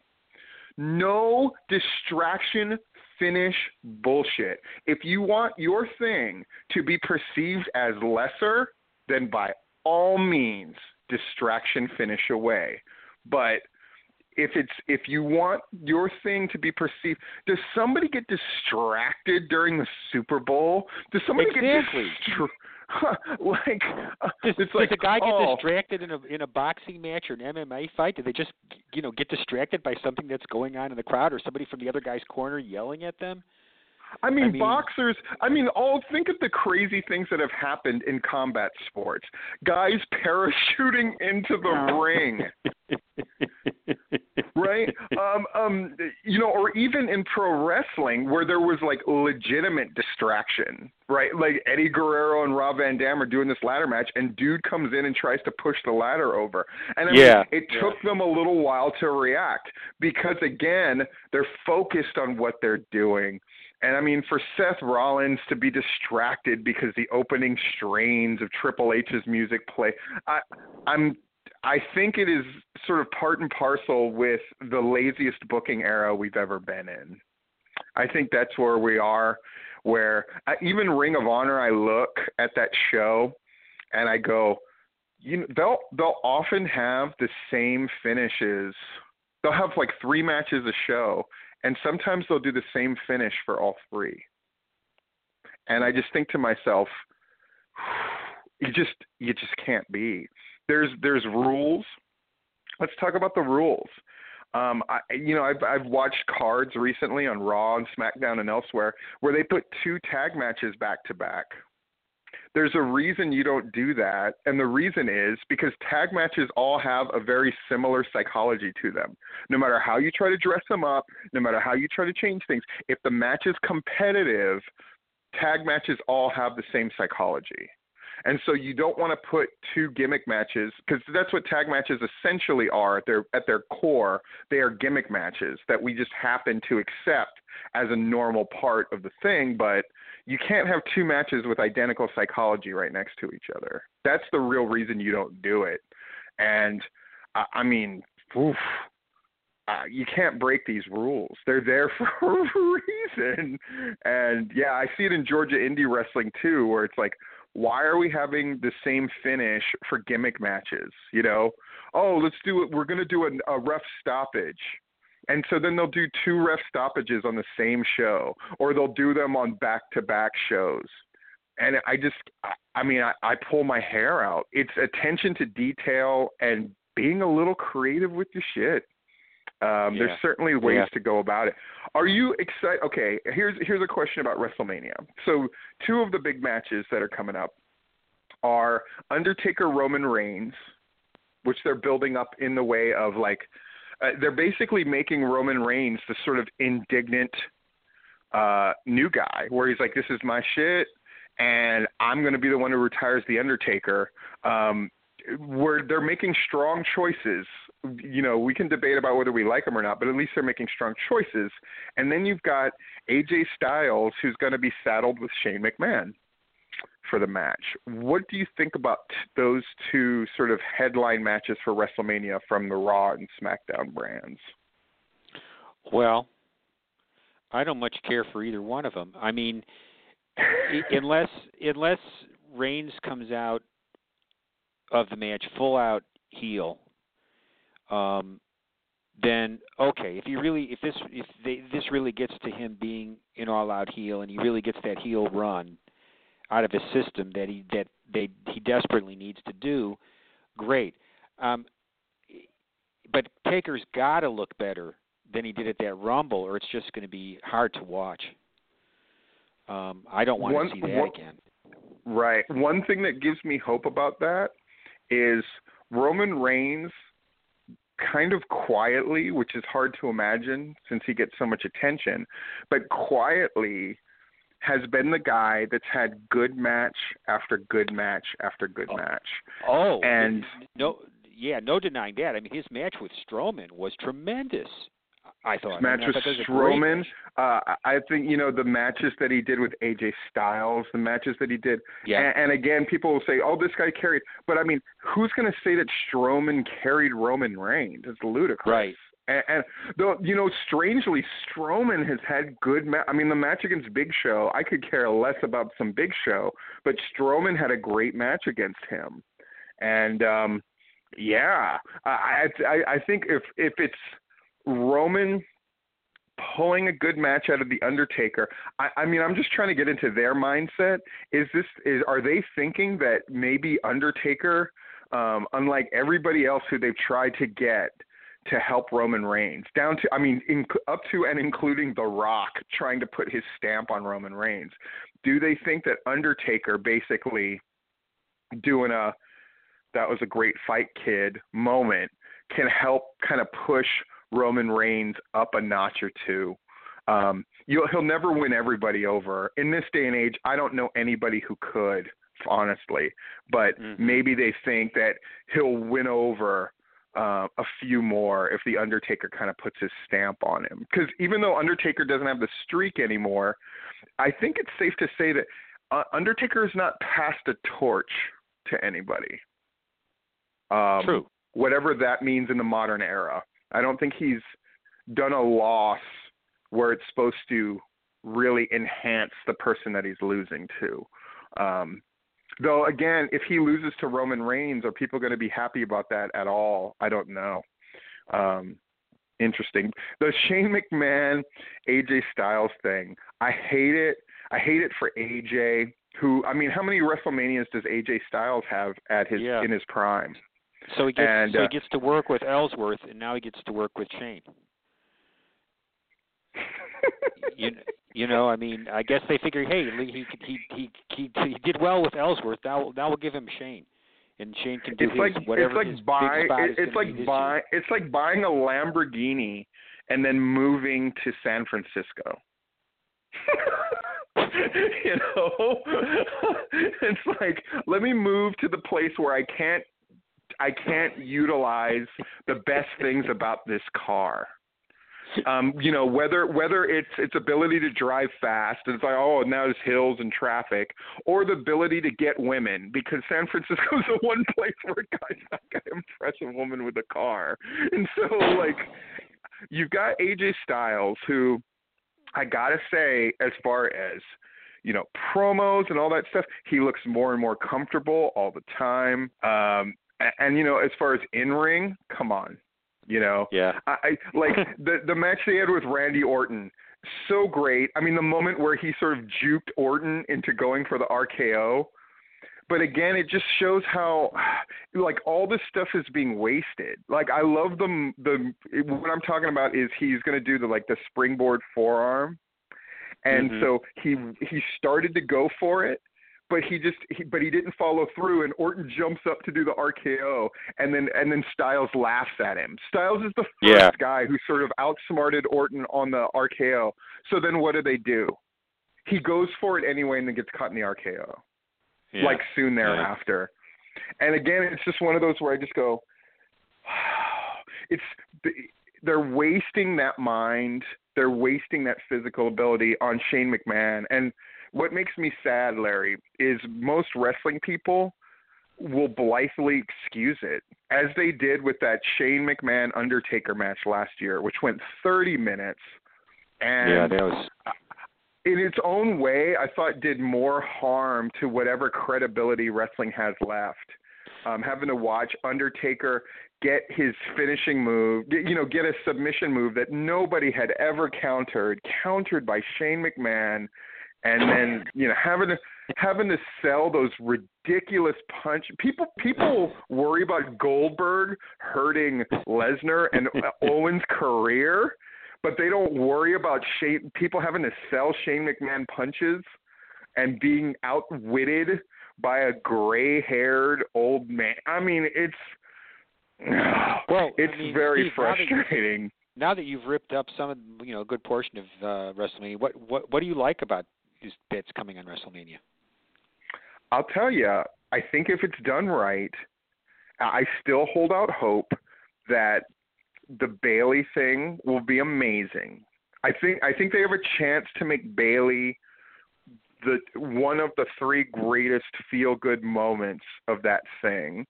no distraction finish bullshit. If you want your thing to be perceived as lesser, then by all means distraction finish away. But if it's if you want your thing to be perceived, does somebody get distracted during the Super Bowl? Does somebody exactly. get distracted? <laughs> like uh, does, it's does like a guy oh, get distracted in a in a boxing match or an MMA fight? Do they just you know get distracted by something that's going on in the crowd or somebody from the other guy's corner yelling at them? I mean, I mean- boxers. I mean, all think of the crazy things that have happened in combat sports. Guys <laughs> parachuting into the ring, <laughs> right? <laughs> Um, um, you know, or even in pro wrestling where there was like legitimate distraction, right? Like Eddie Guerrero and Rob Van Dam are doing this ladder match, and dude comes in and tries to push the ladder over, and I mean, Yeah, it yeah. took them a little while to react because again, they're focused on what they're doing. And I mean, for Seth Rollins to be distracted because the opening strains of Triple H's music play, I, I'm, I think it is sort of part and parcel with the laziest booking era we've ever been in. I think that's where we are. Where I, even Ring of Honor, I look at that show, and I go, you know, they'll they'll often have the same finishes. They'll have like three matches a show, and sometimes they'll do the same finish for all three. And I just think to myself, <sighs> you just you just can't be. There's there's rules. Let's talk about the rules. Um, I, you know, I've I've watched cards recently on Raw and SmackDown and elsewhere where they put two tag matches back to back. There's a reason you don't do that, and the reason is because tag matches all have a very similar psychology to them. No matter how you try to dress them up, no matter how you try to change things, if the match is competitive, tag matches all have the same psychology. And so you don't want to put two gimmick matches because that's what tag matches essentially are at their at their core. They are gimmick matches that we just happen to accept as a normal part of the thing, but you can't have two matches with identical psychology right next to each other. That's the real reason you don't do it. And I, I mean, oof, uh, you can't break these rules. They're there <laughs> for a reason. And yeah, I see it in Georgia indie wrestling too, where it's like, why are we having the same finish for gimmick matches? You know, oh, let's do it. We're going to do a, a ref stoppage. And so then they'll do two ref stoppages on the same show, or they'll do them on back to back shows. And I just, I, mean, I, I pull my hair out. It's attention to detail and being a little creative with your shit. Um, Yeah. There's certainly ways Yeah. to go about it. Are you excited? Okay, here's here's a question about WrestleMania. So two of the big matches that are coming up are Undertaker Roman Reigns, which they're building up in the way of like uh, they're basically making Roman Reigns the sort of indignant uh, new guy, where he's like, "This is my shit, and I'm going to be the one who retires the Undertaker." Um, where they're making strong choices. You know, we can debate about whether we like them or not, but at least they're making strong choices. And then you've got AJ Styles, who's going to be saddled with Shane McMahon for the match. What do you think about those two sort of headline matches for WrestleMania from the Raw and SmackDown brands? Well, I don't much care for either one of them. I mean, <laughs> unless unless Reigns comes out of the match full out heel, um, then okay. If you really if this if they, this really gets to him being an all out heel and he really gets that heel run out of his system that he that they he desperately needs to do, great. Um, but Taker's got to look better than he did at that Rumble, or it's just going to be hard to watch. Um, I don't want One- to see that one- again. Right. One thing that gives me hope about that is Roman Reigns kind of quietly, which is hard to imagine since he gets so much attention, but quietly has been the guy that's had good match after good match after good oh. match. Oh, And no, yeah, no denying that. I mean, his match with Strowman was tremendous. I thought match I with that was a great Strowman. Uh, I think you know the matches that he did with AJ Styles, the matches that he did. Yeah. And, and again, people will say, "Oh, this guy carried," but I mean, who's going to say that Strowman carried Roman Reigns? It's ludicrous. Right. And, and though you know, strangely, Strowman has had good. Ma- I mean, the match against Big Show, I could care less about some Big Show, but Strowman had a great match against him, and um yeah, I I, I think if if it's Roman pulling a good match out of the Undertaker. I, I mean, I'm just trying to get into their mindset. Is this is are they thinking that maybe Undertaker, um, unlike everybody else who they've tried to get to help Roman Reigns, down to I mean, in, up to and including The Rock trying to put his stamp on Roman Reigns, do they think that Undertaker basically doing a that was a great fight kid moment can help kind of push Roman Reigns up a notch or two. Um, you'll, he'll never win everybody over. In this day and age, I don't know anybody who could, honestly. But Mm-hmm. maybe they think that he'll win over uh, a few more if the Undertaker kind of puts his stamp on him. Because even though Undertaker doesn't have the streak anymore, I think it's safe to say that uh, Undertaker has not passed a torch to anybody. Um, True. Whatever that means in the modern era. I don't think he's done a loss where it's supposed to really enhance the person that he's losing to. Um, though, again, if he loses to Roman Reigns, are people going to be happy about that at all? I don't know. Um, interesting. The Shane McMahon AJ Styles thing, I hate it. I hate it for AJ. Who I mean, how many WrestleManias does AJ Styles have at his Yeah. in his prime? So he gets And, so uh, he gets to work with Ellsworth, and now he gets to work with Shane. <laughs> you you know, I mean, I guess they figure, hey, he he he he he did well with Ellsworth. Now now we'll give him Shane, and Shane can do it's his like whatever it's his buy big spot it, is it's like this buy it's like buying a Lamborghini and then moving to San Francisco. <laughs> you know, <laughs> it's like let me move to the place where I can't I can't utilize the best things about this car. Um, you know, whether whether it's its ability to drive fast, and it's like, oh, now there's hills and traffic, or the ability to get women, because San Francisco's the one place where a guy's not gonna impress a woman with a car. And so like you've got AJ Styles who I gotta say, as far as you know, promos and all that stuff, he looks more and more comfortable all the time. Um, and, and you know, as far as in ring, come on, you know, Yeah. I, I like <laughs> the the match they had with Randy Orton. So great. I mean, the moment where he sort of juked Orton into going for the RKO. But again, it just shows how, <sighs> like, all this stuff is being wasted. Like, I love the the what I'm talking about is he's going to do the like the springboard forearm, and Mhm. so he he started to go for it, but he just he, but he didn't follow through and Orton jumps up to do the RKO and then and then Styles laughs at him. Styles is the first Yeah. guy who sort of outsmarted Orton on the RKO. So then what do they do? He goes for it anyway and then gets caught in the RKO. Yeah. Like soon Yeah. thereafter. And again, it's just one of those where I just go <sighs> it's they're wasting that mind, they're wasting that physical ability on Shane McMahon and what makes me sad, Larry, is most wrestling people will blithely excuse it, as they did with that Shane McMahon Undertaker match last year, which went 30 minutes. And yeah, that was in its own way, I thought did more harm to whatever credibility wrestling has left. Um, having to watch Undertaker get his finishing move, you know, get a submission move that nobody had ever countered, countered by Shane McMahon, and then you know having to having to sell those ridiculous punch. People people worry about Goldberg hurting Lesnar and <laughs> Owens' career, but they don't worry about Shane. People having to sell Shane McMahon punches and being outwitted by a gray-haired old man. I mean, it's <sighs> well. it's I mean, very Steve, now that you- frustrating. Now that you've ripped up some of you know a good portion of uh, WrestleMania, what what what do you like about these bits coming on WrestleMania? I'll tell you, I think if it's done right, I still hold out hope that the Bayley thing will be amazing. I think I think they have a chance to make Bayley the one of the three greatest feel good moments of that thing.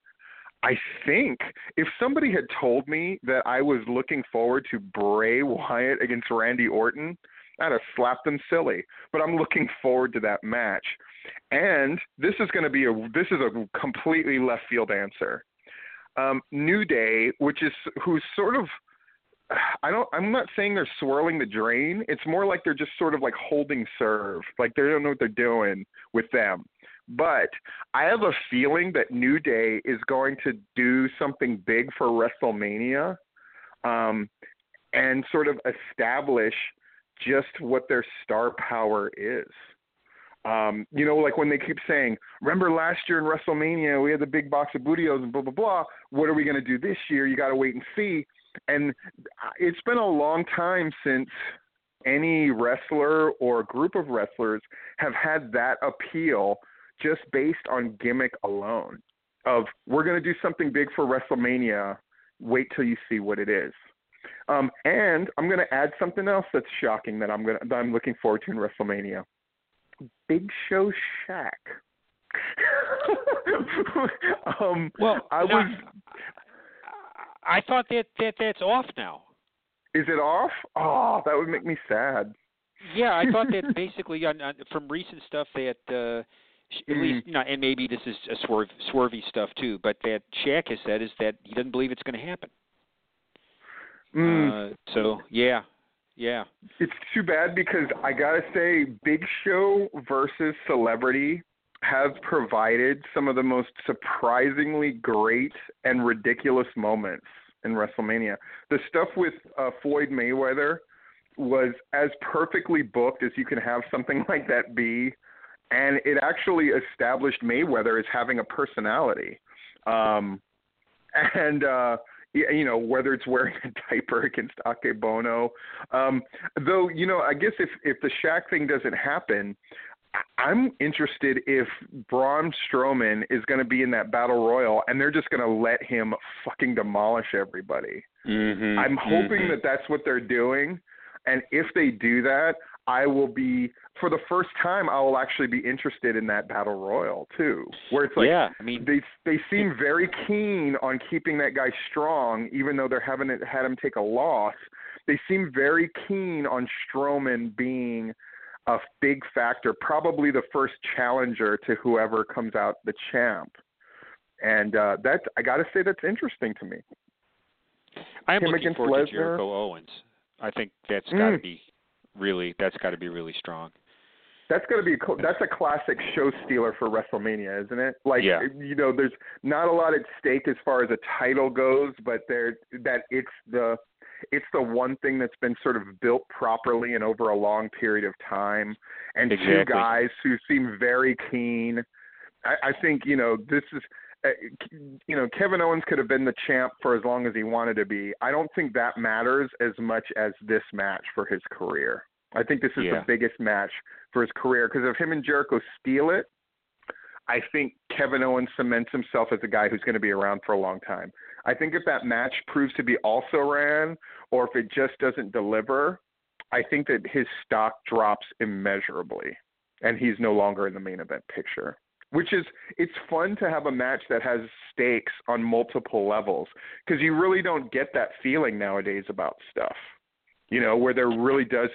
I think if somebody had told me that I was looking forward to Bray Wyatt against Randy Orton, I'd have slapped them silly. But I'm looking forward to that match. And this is going to be a this is a completely left field answer. Um, New Day, which is who's sort of I don't I'm not saying they're swirling the drain. It's more like they're just sort of like holding serve. Like they don't know what they're doing with them. But I have a feeling that New Day is going to do something big for WrestleMania um, and sort of establish just what their star power is. Um, you know, like when they keep saying, remember last year in WrestleMania, we had the big box of Booty-O's and blah, blah, blah. What are we going to do this year? You got to wait and see. And it's been a long time since any wrestler or group of wrestlers have had that appeal just based on gimmick alone of we're going to do something big for WrestleMania. Wait till you see what it is. Um, and I'm going to add something else that's shocking that I'm going to, that I'm looking forward to in WrestleMania. Big Show Shaq. <laughs> um, well, I was. I thought that that that's off now. Is it off? Oh, that would make me sad. Yeah, I thought that <laughs> basically on, on, from recent stuff that uh, at Mm. least, you know, and maybe this is a swerve, swervy stuff too, but that Shaq has said is that he doesn't believe it's going to happen. Mm. Uh, so yeah, yeah. It's too bad because I gotta say, Big Show versus Celebrity has provided some of the most surprisingly great and ridiculous moments in WrestleMania. The stuff with uh, Floyd Mayweather was as perfectly booked as you can have something <laughs> like that be, and it actually established Mayweather as having a personality. Um, <laughs> and uh, you know whether it's wearing a diaper against Akebono. Um, though you know, I guess if if the Shaq thing doesn't happen, I'm interested if Braun Strowman is going to be in that battle royal and they're just going to let him fucking demolish everybody. Mm-hmm. I'm hoping that that's what they're doing, and if they do that, I will be for the first time. I will actually be interested in that battle royal too, where it's like yeah, I mean, they they seem very keen on keeping that guy strong, even though they're having it, had him take a loss. They seem very keen on Strowman being a big factor, probably the first challenger to whoever comes out the champ. And uh that's I got to say that's interesting to me. I am him looking forward to Jericho Owens. I think that's got to Mm. be really that's got to be really strong. That's gonna be that's a classic show stealer for WrestleMania, isn't it? Like Yeah. you know, there's not a lot at stake as far as a title goes, but there that it's the it's the one thing that's been sort of built properly and over a long period of time, and two guys who seem very keen. I, I think you know this is. Uh, you know, Kevin Owens could have been the champ for as long as he wanted to be. I don't think that matters as much as this match for his career. I think this is Yeah. the biggest match for his career because if him and Jericho steal it, I think Kevin Owens cements himself as a guy who's going to be around for a long time. I think if that match proves to be also ran, or if it just doesn't deliver, I think that his stock drops immeasurably, and he's no longer in the main event picture. Which is, it's fun to have a match that has stakes on multiple levels because you really don't get that feeling nowadays about stuff. You know, where there really does.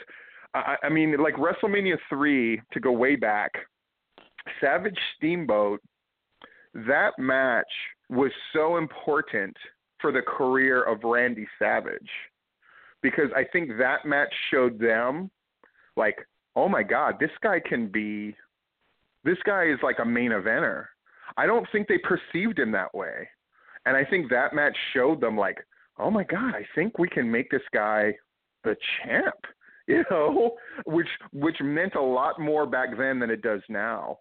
I, I mean, like WrestleMania three to go way back, Savage Steamboat, that match was so important for the career of Randy Savage because I think that match showed them like, oh my God, this guy can be, this guy is like a main eventer. I don't think they perceived him that way. And I think that match showed them like, oh my God, I think we can make this guy the champ, <laughs> you know, which which meant a lot more back then than it does now.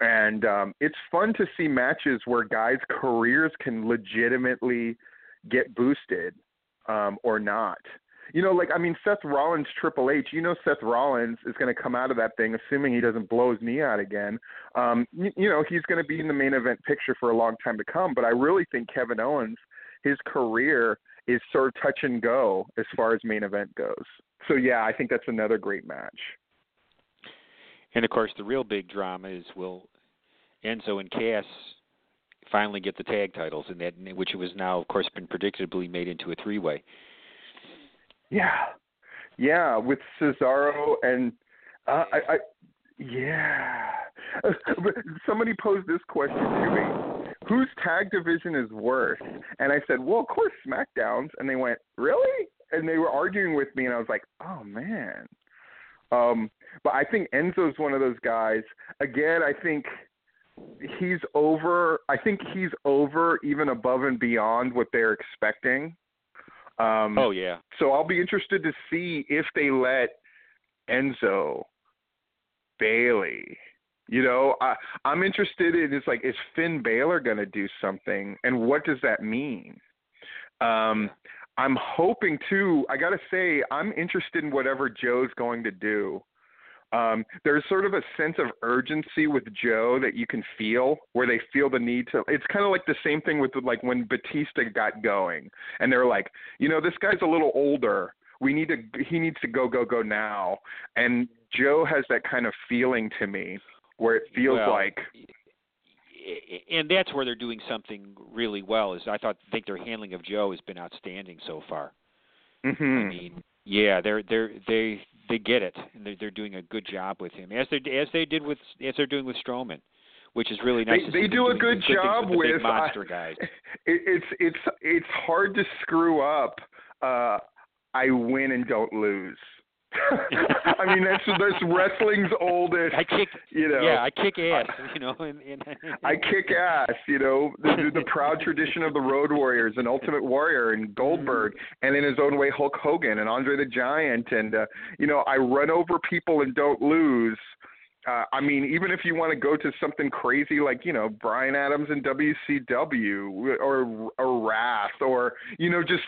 And um, it's fun to see matches where guys' careers can legitimately get boosted um, or not. You know, like I mean, Seth Rollins, Triple H. You know, Seth Rollins is going to come out of that thing, assuming he doesn't blow his knee out again. Um, you, you know, he's going to be in the main event picture for a long time to come. But I really think Kevin Owens his career is sort of touch and go as far as main event goes. So yeah, I think that's another great match. And of course, the real big drama is will Enzo and Cass finally get the tag titles, and that which was now, of course, been predictably made into a three-way. Yeah, yeah, with Cesaro and uh, I, I, yeah. <laughs> Somebody posed this question to me: Whose tag division is worse? And I said, well, of course, SmackDown's. And they went, really? And they were arguing with me, and I was like, oh man. Um, but I think Enzo's one of those guys. Again, I think he's over. I think he's over even above and beyond what they're expecting. Um, oh yeah. So I'll be interested to see if they let Enzo, Bayley. You know, I, I'm interested in it's like is Finn Balor going to do something, and what does that mean? Um, I'm hoping too. I got to say, I'm interested in whatever Joe's going to do. Um, there's sort of a sense of urgency with Joe that you can feel, where they feel the need to. It's kind of like the same thing with like when Batista got going, and they're like, you know, this guy's a little older. We need to. He needs to go, go, go now. And Joe has that kind of feeling to me, where it feels well, like. And that's where they're doing something really well. Is I thought think their handling of Joe has been outstanding so far. Mm-hmm. I mean, yeah, they're they're they they get it, and they're they're doing a good job with him, as they as they did with as they're doing with Strowman, which is really nice. They, they do a good job with, with monster guys. <laughs> It, it's it's it's hard to screw up. Uh, I win and don't lose. <laughs> I mean that's that's wrestling's oldest. I kick, you know. Yeah, I kick ass. <laughs> You know, and, <laughs> and, I kick ass. You know, the, the proud tradition of the Road Warriors and Ultimate Warrior and Goldberg, Mm-hmm. and in his own way Hulk Hogan and Andre the Giant, and uh, you know I run over people and don't lose. Uh, I mean, even if you want to go to something crazy like you know Brian Adams and WCW or or Wrath or you know just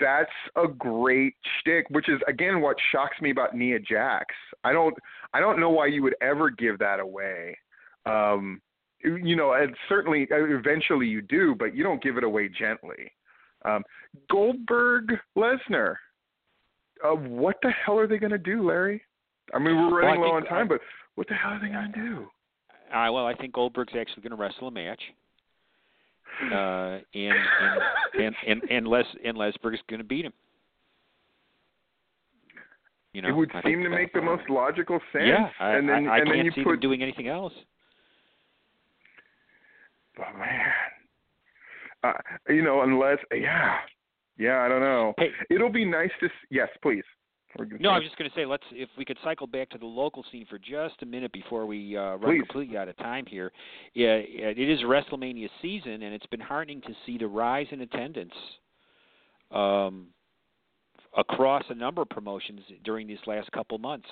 that's a great shtick, which is again what shocks me about Nia Jax. I don't I don't know why you would ever give that away. Um, you know, and certainly uh, eventually you do, but you don't give it away gently. Um, Goldberg Lesnar. Uh, what the hell are they going to do, Larry? I mean, we're running well, low think, on time, I, but what the hell are they going to do? Uh, well, I think Goldberg's actually going to wrestle a match. Uh, and, and and and and Les and Lesberg's going to beat him. You know, it would I seem to make the most logical sense. Yeah, I, and then I, I and can't then you see put, them doing anything else. But man, uh, you know, unless yeah, yeah, I don't know. Hey, It'll be nice to. Yes, please. No, I was just going to say, let's if we could cycle back to the local scene for just a minute before we uh, run Please. completely out of time here. Yeah, it is WrestleMania season, and it's been heartening to see the rise in attendance um, across a number of promotions during these last couple months.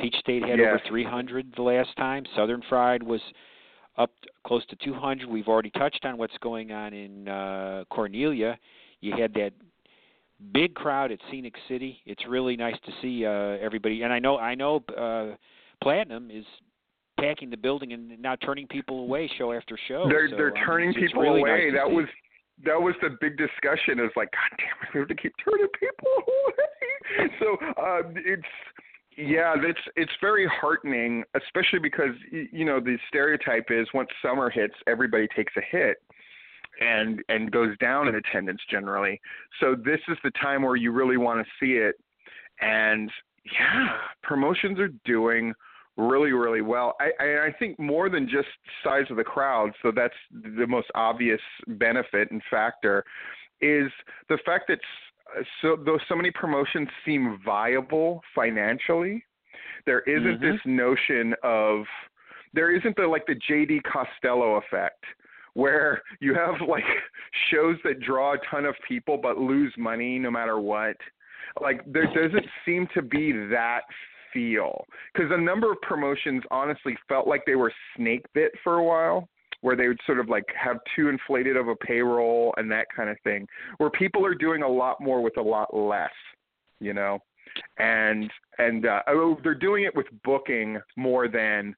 Peach State had over 300 the last time. Southern Fried was up close to 200. We've already touched on what's going on in uh, Cornelia. You had that big crowd at Scenic City. It's really nice to see uh, everybody. And I know I know uh, Platinum is packing the building and now turning people away show after show. They're So, they're turning it's- it's people really away. nice that see. was that was the big discussion. It was like, God damn it, we have to keep turning people <laughs> away. So uh, it's yeah, that's it's very heartening, especially because y- you know the stereotype is once summer hits, everybody takes a hit and and goes down in attendance generally. So this is the time where you really want to see it, and yeah, promotions are doing really really well. I I, I think more than just size of the crowd. So that's the most obvious benefit and factor is the fact that so though so many promotions seem viable financially, there isn't Mhm. this notion of there isn't the like the JD Costello effect where you have like shows that draw a ton of people but lose money no matter what. Like there doesn't seem to be that feel because a number of promotions honestly felt like they were snake bit for a while where they would sort of like have too inflated of a payroll and that kind of thing where people are doing a lot more with a lot less you know and and uh oh, they're doing it with booking more than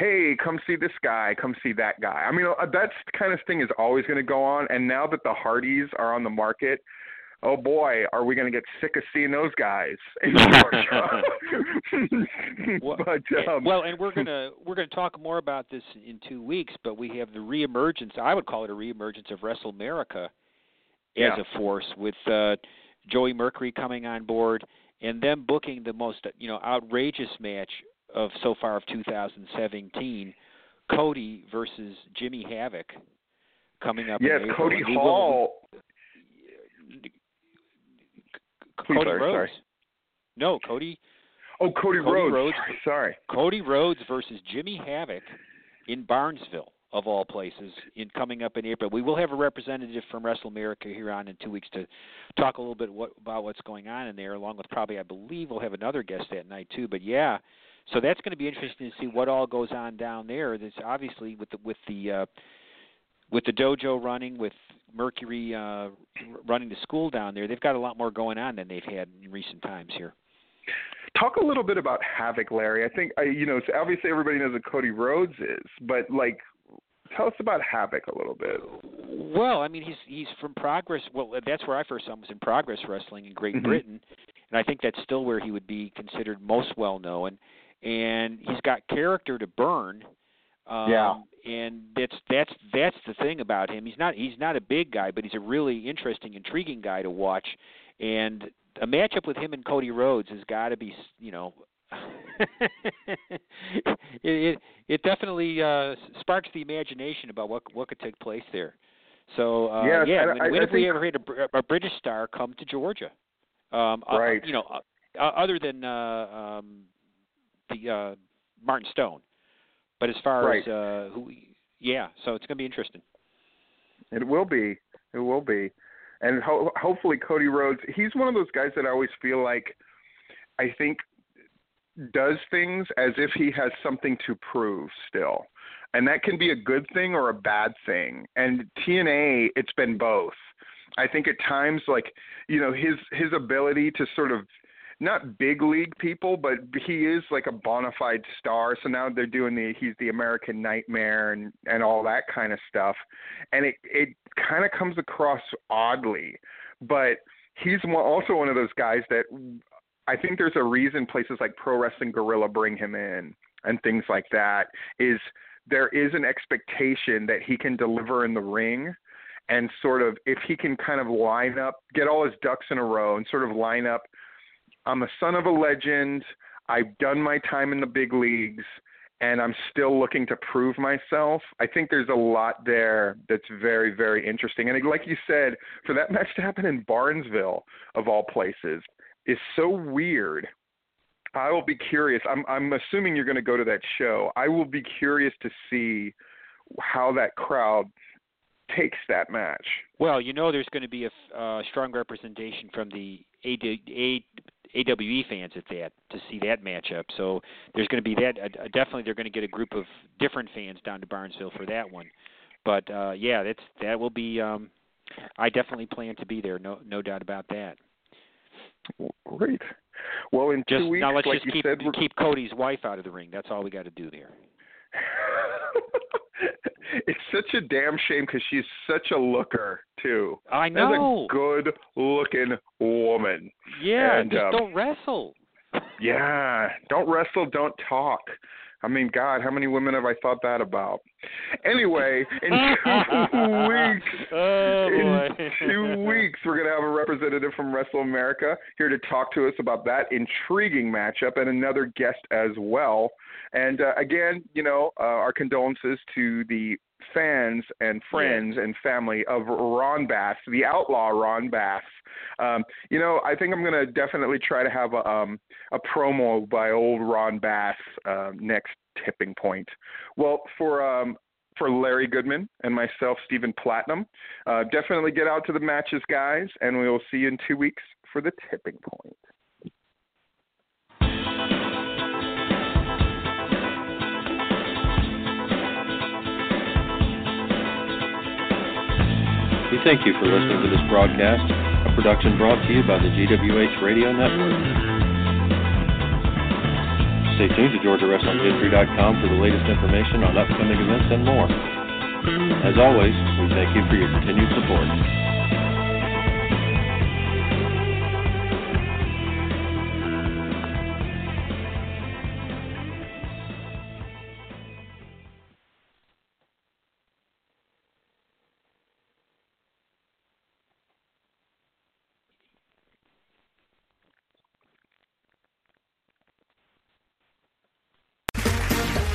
hey, come see this guy, come see that guy. I mean, uh, that kind of thing is always going to go on. And now that the Hardys are on the market, oh boy, are we going to get sick of seeing those guys <laughs> <laughs> well, but, um, well, and we're gonna we're gonna talk more about this in two weeks. But we have the reemergence. I would call it a reemergence of WrestleMerica Yeah. as a force with uh, Joey Mercury coming on board and them booking the most you know outrageous match of so far of 2017, Cody versus Jimmy Havoc coming up. yes, in Cody will- Hall. Please, Cody Rhodes. sorry. No, Cody. Oh, Cody, Cody Rhodes. Rhodes. Sorry. Cody Rhodes versus Jimmy Havoc in Barnesville, of all places, in coming up in April. We will have a representative from WrestleMerica here on in two weeks to talk a little bit what, about what's going on in there, along with probably I believe we'll have another guest that night too. But yeah, so that's going to be interesting to see what all goes on down there. There's obviously with the with the uh, with the dojo running, with Mercury uh, running the school down there, they've got a lot more going on than they've had in recent times here. Talk a little bit about Havoc, Larry. I think I, you know, it's obviously everybody knows what Cody Rhodes is, but like, tell us about Havoc a little bit. Well, I mean, he's he's from Progress. Well, that's where I first saw him was in Progress Wrestling in Great Mhm. Britain, and I think that's still where he would be considered most well known. And he's got character to burn. Um, Yeah. And that's that's that's the thing about him. He's not he's not a big guy, but he's a really interesting, intriguing guy to watch. And a matchup with him and Cody Rhodes has got to be, you know. <laughs> it, it it definitely uh sparks the imagination about what what could take place there. So uh, Yes, yeah, when, I- when I have we ever had a, a British star come to Georgia? Um, uh, Right. you know, uh, uh, other than uh, um, the uh, Martin Stone, but as far Right. as uh, who, yeah, so it's going to be interesting. It will be. It will be. And ho- hopefully Cody Rhodes, he's one of those guys that I always feel like I think does things as if he has something to prove still. And that can be a good thing or a bad thing. And TNA, it's been both. I think at times like, you know, his his ability to sort of not big league people, but he is like a bona fide star. So now they're doing the he's the American Nightmare and and all that kind of stuff, and it it kind of comes across oddly, but he's also one of those guys that I think there's a reason places like Pro Wrestling Guerrilla bring him in and things like that is there is an expectation that he can deliver in the ring and sort of if he can kind of line up get all his ducks in a row and sort of line up I'm a son of a legend. I've done my time in the big leagues and I'm still looking to prove myself. I think there's a lot there that's very, very interesting. And like you said, for that match to happen in Barnesville, of all places, is so weird. I will be curious. I'm, I'm assuming you're going to go to that show. I will be curious to see how that crowd takes that match. Well, you know, there's going to be a uh, strong representation from the AD, AWE fans at that to see that matchup. So there's going to be that. Uh, definitely, they're going to get a group of different fans down to Barnesville for that one. But uh, yeah, that's that will be. Um, I definitely plan to be there. No, no doubt about that. Great. Well, in Just two weeks, now, let's like just keep said, keep Cody's wife out of the ring. That's all we got to do there. <laughs> <laughs> it's such a damn shame because she's such a looker too. I That's know. a good looking woman. Yeah, And, just um, don't wrestle. <laughs> Yeah, don't wrestle, don't talk. I mean, God, how many women have I thought that about? Anyway, in <laughs> two weeks, Oh, in two weeks, we're going to have a representative from WrestleMerica here to talk to us about that intriguing matchup and another guest as well. And uh, again, you know, uh, our condolences to the fans and friends and family of Ron Bass, the outlaw Ron Bass. Um, you know, I think I'm going to definitely try to have a, um, a promo by old Ron Bass uh, next tipping point. Well, for um, for Larry Goodman and myself, Stephen Platinum, uh, definitely get out to the matches, guys, and we will see you in two weeks for the tipping point. Thank you for listening to this broadcast, a production brought to you by the GWH Radio Network. Stay tuned to GeorgiaWrestlingHistory.com for the latest information on upcoming events and more. As always, we thank you for your continued support.